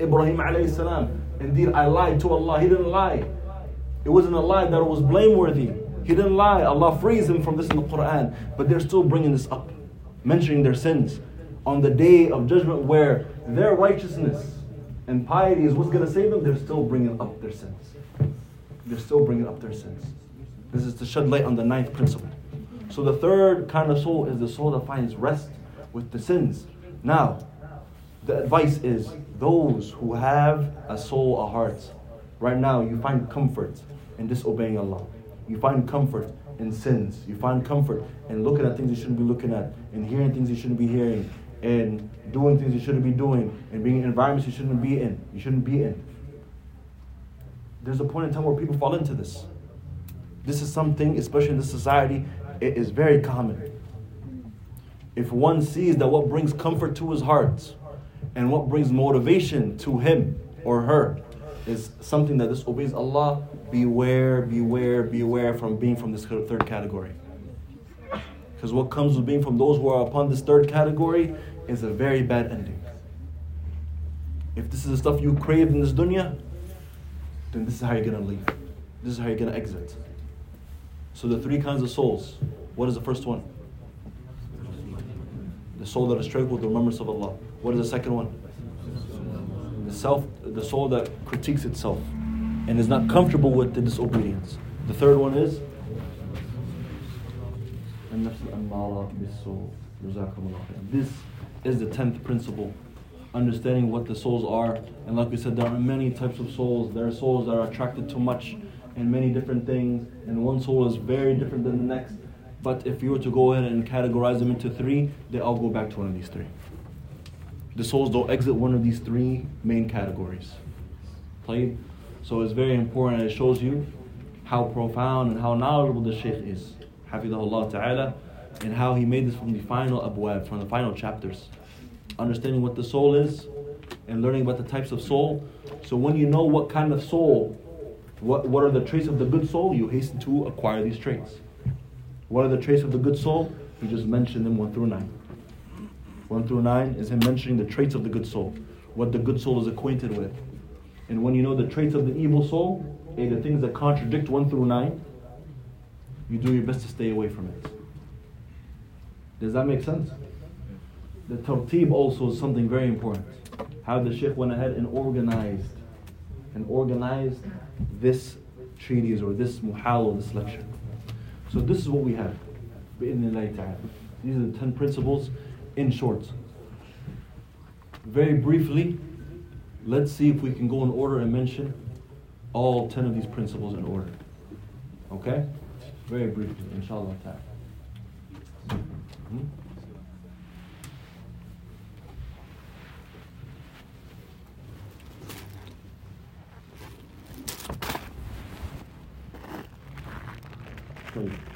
Ibrahim alayhi salam. Indeed, I lied to Allah. He didn't lie. It wasn't a lie that it was blameworthy. He didn't lie. Allah frees him from this in the Quran. But they're still bringing this up, mentioning their sins on the day of judgment where their righteousness and piety is what's going to save them. They're still bringing up their sins. They're still bringing up their sins. This is to shed light on the ninth principle. So the third kind of soul is the soul that finds rest with the sins. Now, the advice is those who have a soul, a heart, right now you find comfort in disobeying Allah. You find comfort in sins. You find comfort in looking at things you shouldn't be looking at, and hearing things you shouldn't be hearing, and doing things you shouldn't be doing, and being in environments you shouldn't be in. You shouldn't be in. There's a point in time where people fall into this. This is something, especially in this society, it is very common. If one sees that what brings comfort to his heart and what brings motivation to him or her is something that disobeys Allah, beware, beware, beware from being from this third category. Because what comes with being from those who are upon this third category is a very bad ending. If this is the stuff you crave in this dunya, then this is how you're gonna leave. This is how you're gonna exit. So the three kinds of souls. What is the first one? The soul that is tranquil with the remembrance of Allah. What is the second one? The self, the soul that critiques itself and is not comfortable with the disobedience. The third one is this is the tenth principle. Understanding what the souls are. And like we said, there are many types of souls. There are souls that are attracted to much and many different things. And one soul is very different than the next. But if you were to go ahead and categorize them into three, they all go back to one of these three. The souls don't exit one of these three main categories. Played? So it's very important. It shows you how profound and how knowledgeable the Shaykh is. Hafidahullah Ta'ala. And how he made this from the final abwab, from the final chapters. Understanding what the soul is and learning about the types of soul. So when you know what kind of soul, what, what are the traits of the good soul, you hasten to acquire these traits. What are the traits of the good soul? He just mentioned them 1 through 9. 1 through 9 is him mentioning the traits of the good soul, what the good soul is acquainted with. And when you know the traits of the evil soul, eh, the things that contradict 1 through 9, you do your best to stay away from it. Does that make sense? The tartib also is something very important. How the Sheikh went ahead and organized and organized this treatise or this muhal or this lecture. So this is what we have. These are the 10 principles in short. Very briefly, Let's see if we can go in order and mention all 10 of these principles in order. Okay? Very briefly, inshallah. Hmm? Thank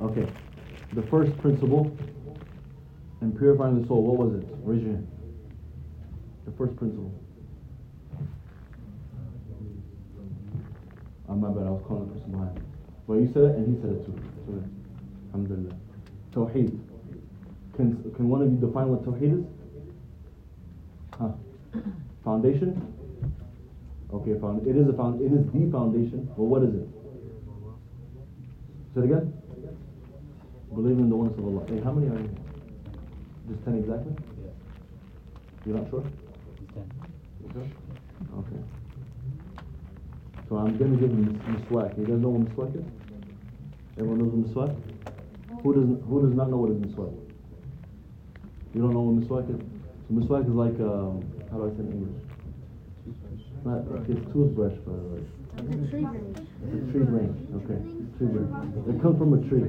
Okay. The first principle in purifying the soul, what was it? Raise your hand. The first principle. Oh, my bad, I was calling the person behind. Well, you said it and he said it too. So, Alhamdulillah. Tawheed. Can, can one of you define what Tawheed is? Huh? <clears throat> Foundation? Okay, found, it is a found, it is the foundation. Well, what is it? Say it again. Believing in the oneness of Allah. Hey, how many are you? Just ten exactly? Yeah. You're not sure? You sure? Okay. So I'm gonna give him miswak. You guys know what miswak is? Everyone knows what miswak? Who doesn't? Who does not know what is miswak? You don't know what miswak is? So miswak is like um, how do I say it in English? It's not it's toothbrush, but like The tree branch. it's a tree branch. Okay, tree branch. It comes from a tree.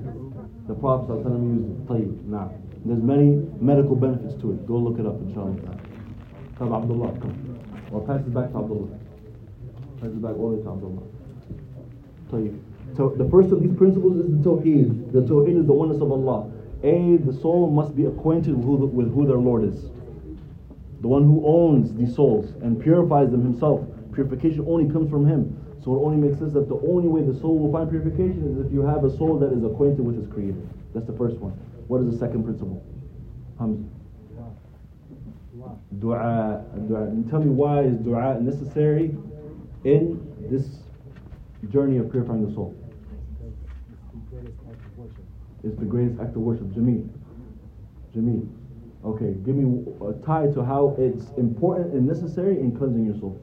The Prophet used. Tayyib. Now, there's many medical benefits to it. Go look it up, inshallah. Come, Abdullah, come. Or pass it back to Abdullah. Pass it back way to Abdullah. Tayyib. So the first of these principles is the Tawheed. The Tawheed is the oneness of Allah. A, the soul must be acquainted with who, the, with who their Lord is. The one who owns these souls and purifies them himself. Purification only comes from him. So it only makes sense that the only way the soul will find purification is if you have a soul that is acquainted with its creator. That's the first one. What is the second principle? Hamza. Dua. Dua. Tell me why is dua necessary in this journey of purifying the soul? It's the greatest act of worship. Jameel. Jameel. Okay, give me a tie to how it's important and necessary in cleansing your soul.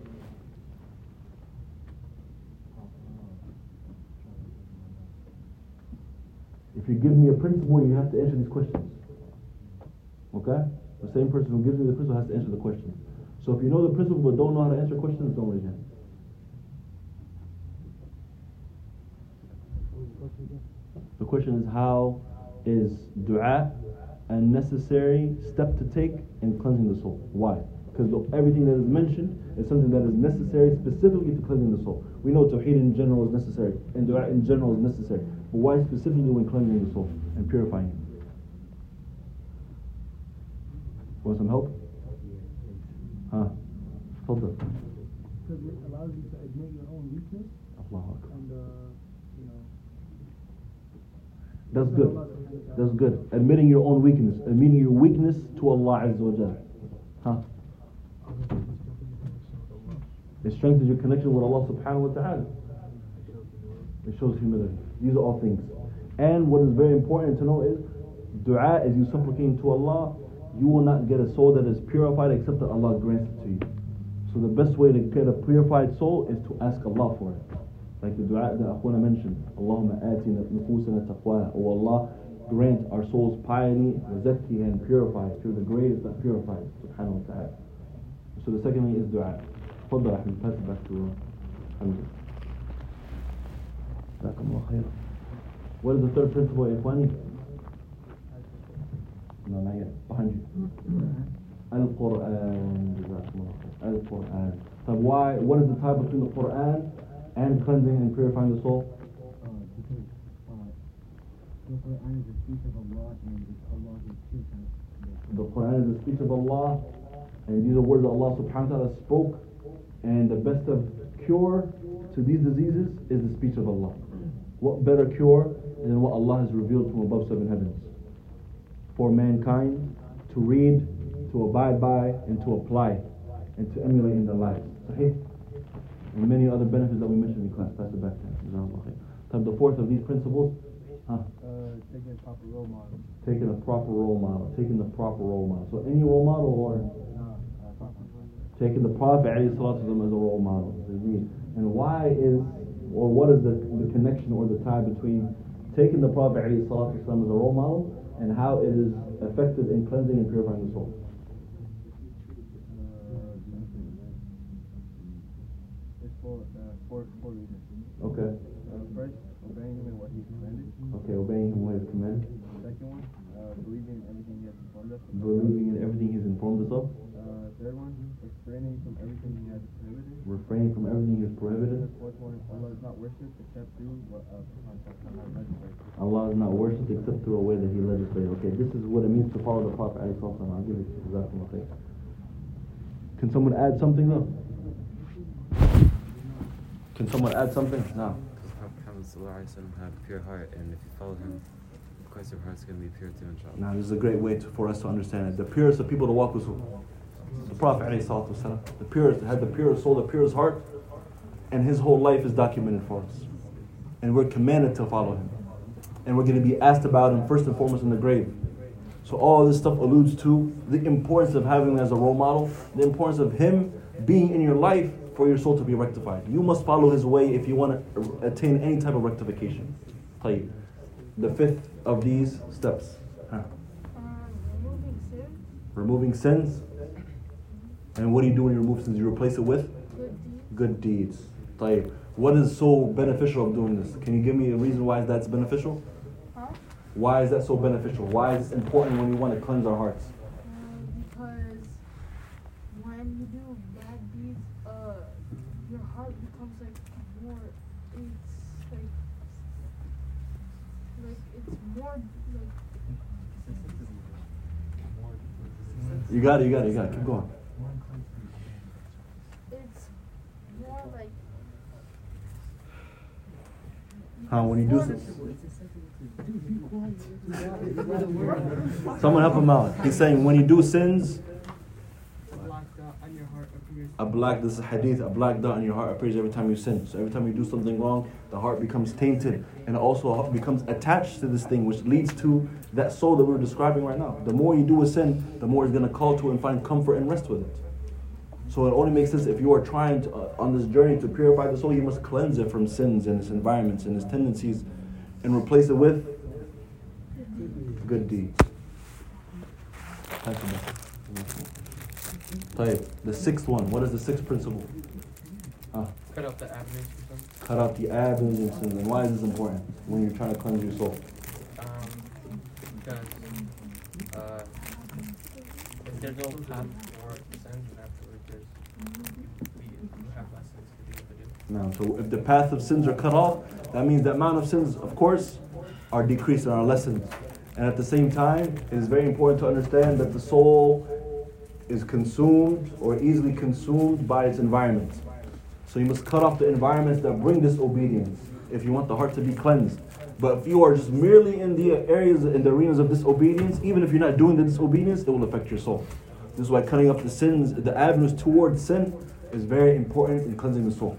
If you give me a principle, you have to answer these questions. Okay? The same person who gives me the principle has to answer the question. So if you know the principle but don't know how to answer questions, don't raise your hand. The question is how is dua a necessary step to take in cleansing the soul? Why? Because everything that is mentioned is something that is necessary specifically to cleansing the soul. We know tawheed in general is necessary, and dua in general is necessary. But why specifically when cleansing the soul and purifying it? Want some help? Huh? Hold up. Because it allows you to admit your own weakness Allahu Akbar. and, uh, you know, That's good. That's good. Admitting your own weakness. Admitting your weakness to Allah Azza wa Jalla. Huh? It strengthens your connection with Allah subhanahu wa ta'ala. It shows humility. These are all things. And what is very important to know is dua, as you supplicating to Allah, you will not get a soul that is purified except that Allah grants it to you. So the best way to get a purified soul is to ask Allah for it. Like the dua that Akhwana mentioned, Allahumma a'ti nufusana taqwa, O Allah, grant our souls piety, zakki and purify through the greatest that purifies, subhanahu wa ta'ala. So the second thing is dua. Fadda, pass it back to Hamza. What is the third principle, Ikhwani? No, not yet. Behind you. Al-Quran. Al-Quran. So why, what is the tie between the Quran and cleansing and purifying the soul? The Quran is the speech of Allah and Allah is the The Quran is the speech of Allah and these are words that Allah subhanahu wa ta'ala spoke and the best of cure to these diseases is the speech of Allah. What better cure than what Allah has revealed from above seven heavens for mankind to read, to abide by, and to apply, and to emulate in their lives. Sahih? And many other benefits that we mentioned in class. Pass it back to him. Jazakallah khair. Type The fourth of these principles, huh? uh, taking a proper role model. taking a proper role model, taking the proper role model. So any role model or. Taking the Prophet as a role model. And why is, or what is the, the connection or the tie between taking the Prophet ﷺ as a role model and how it is effective in cleansing and purifying the soul? It's for, four, four reasons. Okay. Uh, first, obeying him in what he's commanded. Okay, obeying him what is commanded. Second one, uh, believing in everything he has informed us. of. Believing in everything he's informed us of. Uh, third one, refraining from everything he has prohibited. Refraining from everything he's And prohibited. the fourth one, Allah is not worshipped except through what uh, Subhanahu wa ta'ala has legislated. Allah is not worshipped except through a way that He legislated. Okay, this is what it means to follow the Prophet. ﷺ. I'll give it to you. Jazakumullah khair. Can someone add something though? Can someone add something? No. Because Muhammad Sallallahu Alaihi Wasallam had a pure heart, and if you follow him, of course your heart's going to be pure too, inshallah. Now, this is a great way to, for us to understand it. The purest of people to walk with who? The Prophet. ﷺ. The purest, had the purest soul, the purest heart, and his whole life is documented for us. And we're commanded to follow him. And we're going to be asked about him first and foremost in the grave. So all this stuff alludes to the importance of having him as a role model, the importance of him being in your life for your soul to be rectified. You must follow his way if you want to attain any type of rectification. طيب. The fifth of these steps. Huh. Um, removing sin, Removing sins. And what do you do when you remove sins? You replace it with good deeds. Good deeds. What is so beneficial of doing this? Can you give me a reason why that's beneficial? Huh? Why is that so beneficial? Why is this important when we want to cleanse our hearts? Um, because when you do bad deeds, uh, your heart becomes like more. It's like like it's more like. You got it. You got it. You got it. Keep going. Huh, when you do this. Someone help him out. He's saying when you do sins, a black this is hadith, a black dot on your heart appears every time you sin. So every time you do something wrong, the heart becomes tainted and also becomes attached to this thing, which leads to that soul that we were describing right now. The more you do a sin, the more it's gonna call to and find comfort and rest with it. So it only makes sense if you are trying to, uh, on this journey to purify the soul, you must cleanse it from sins and its environments and its tendencies and replace it with good deeds. Type. The sixth one. What is the sixth principle? Huh? Cut out the avenues. Cut out the avenues and sins. And why is this important when you're trying to cleanse your soul? Um, because uh, if there's no um, Now, so if the path of sins are cut off, that means the amount of sins, of course, are decreased in our lessons. And at the same time, it is very important to understand that the soul is consumed or easily consumed by its environment. So you must cut off the environments that bring disobedience if you want the heart to be cleansed. But if you are just merely in the areas, in the arenas of disobedience, even if you're not doing the disobedience, it will affect your soul. This is why cutting off the sins, the avenues towards sin, is very important in cleansing the soul.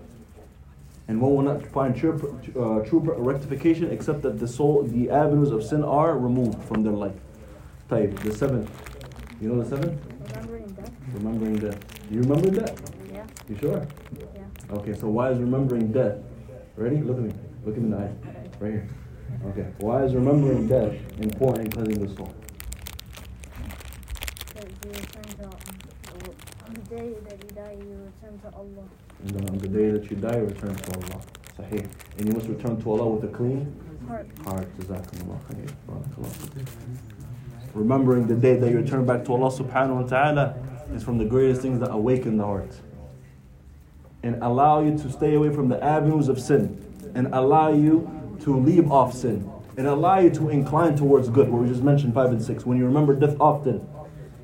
And one will not find true, uh, true rectification except that the soul, the avenues of sin are removed from their life. Type the seventh. You know the seventh? Remembering death. Remembering death. Do you remember death? Yeah. You sure? Yeah. Okay, so why is remembering death? Ready? Look at me. Look at me in the eye. Right here. Okay. Why is remembering death important in cleansing the soul? Because you return to on the day that you die, you return to Allah. And then on the day that you die, you return to Allah. Sahih. And you must return to Allah with a clean Heart. heart. Jazakumullah khair. Remembering the day that you return back to Allah subhanahu wa ta'ala is from the greatest things that awaken the heart. And allow you to stay away from the avenues of sin. And allow you to leave off sin. And allow you to incline towards good, what we just mentioned five and six. When you remember death often,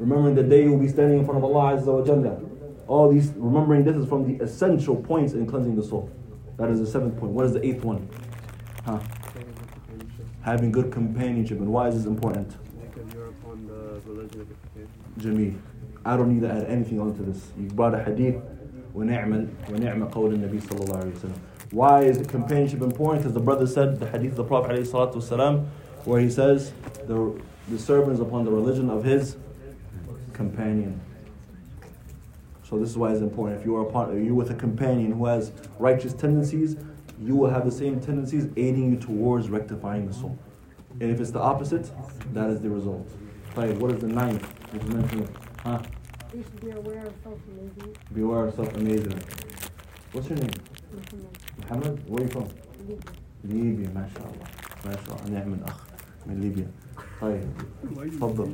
remembering the day you will be standing in front of Allah Azza wa Jalla. All these, remembering this is from the essential points in cleansing the soul. That is the seventh point. What is the eighth one? Huh? Having good companionship. And why is this important? Because you're upon the religion of your faith. Jameel. I don't need to add anything onto this. You brought a hadith. وَنِعْمَ وَنِعْمَ قَوْلِ النَّبِي صلى الله عليه وسلم. Why is companionship important? Because the brother said, the hadith of the Prophet عليه الصلاة والسلام, where he says, the, the servant is upon the religion of his companion. So So this is why it's important. If you are upon, if you're with a companion who has righteous tendencies, you will have the same tendencies aiding you towards rectifying the soul. And if it's the opposite, that is the result. Right, what is the ninth? Which is mentioned, huh? You should be aware of self-amazement. Beware of self-amazement. What's your name? Muhammad? Where are you from? ليبيا ما شاء الله ما شاء الله نعم الأخ من ليبيا طيب تفضل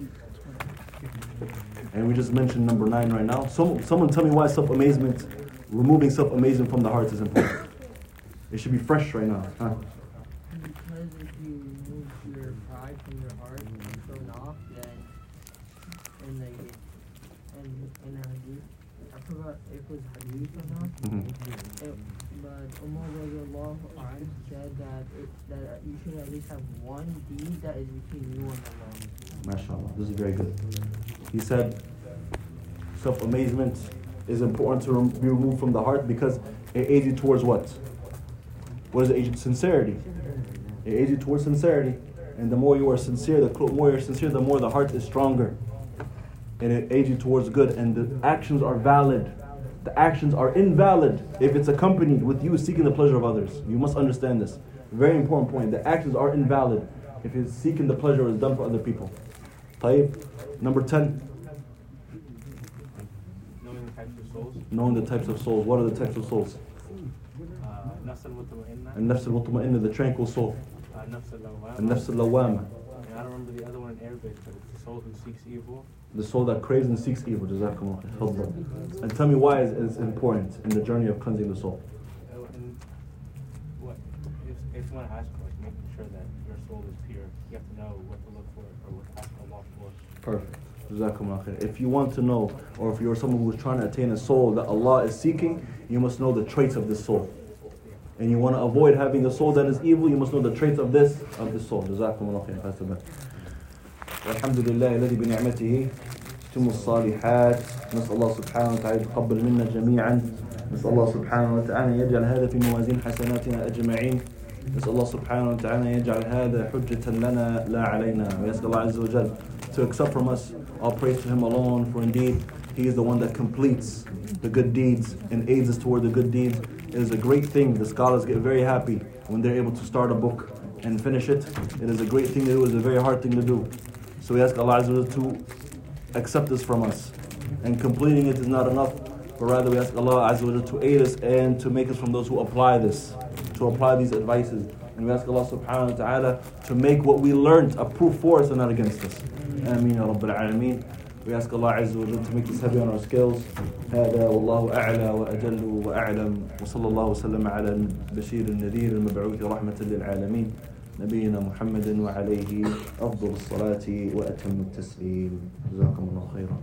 and we just mentioned number nine right now Some, someone tell me why self-amazement removing self-amazement from the heart is important it should be fresh right now huh? Because if you remove your pride from your heart and thrown off, then and like and and a hadith, I forgot if it was hadith or not. Mhm. It, but Umar radiallahu anhu said that it, that you should at least have one deed that is between you and Allah. MashaAllah, this is very good. He said, self amazement is important to rem- be removed from the heart because it aids you towards what? What is it aid you? Sincerity. It aids you towards sincerity. And the more you are sincere, the more you're sincere, the more the heart is stronger. And it aids you towards good. And the actions are valid the actions are invalid if it's accompanied with you seeking the pleasure of others. You must understand this. Very important point. The actions are invalid if it's seeking the pleasure is done for other people. Tayyib. Number 10. Knowing the types of souls. Knowing the types of souls. What are the types of souls? Uh, and nafs al-mutma'inna, the tranquil soul. Uh, and nafs al-lawama. I don't remember the other one in Arabic, but it's the soul who seeks evil the soul that craves and seeks evil. Jazakumullah. And tell me why it's important in the journey of cleansing the soul. Oh, and what, if, if one has like, making sure that your soul is pure, you have to know what to look for or what to for. Perfect. If you want to know, or if you're someone who's trying to attain a soul that Allah is seeking, you must know the traits of this soul. And you want to avoid having a soul that is evil, you must know the traits of this of this soul. Jazakumullah khair. Pass it back. والحمد لله الذي بنعمته تتم الصالحات نسأل الله سبحانه وتعالى يتقبل منا جميعا نسأل الله سبحانه وتعالى يجعل هذا في موازين حسناتنا أجمعين نسأل الله سبحانه وتعالى يجعل هذا حجة لنا لا علينا ويسأل الله عز وجل to accept from us all praise to him alone for indeed he is the one that completes the good deeds and aids us toward the good deeds it is a great thing the scholars get very happy when they're able to start a book and finish it it is a great thing to do it is a very hard thing to do so we ask Allah Azza wa Jalla to accept this from us. And completing it is not enough, but rather we ask Allah Azza wa Jalla to aid us and to make us from those who apply this, to apply these advices. And we ask Allah subhanahu wa ta'ala to make what we learned a proof for us and not against us. Ameen ya Rabbil Alameen. We ask Allah Azza wa Jalla to make this heavy on our scales. هذا والله أعلى وأجل وأعلم وصلى الله وسلم على البشير النذير المبعوث رحمة للعالمين نبينا محمد وعليه أفضل الصلاة وأتم التسليم. جزاكم الله خيرا.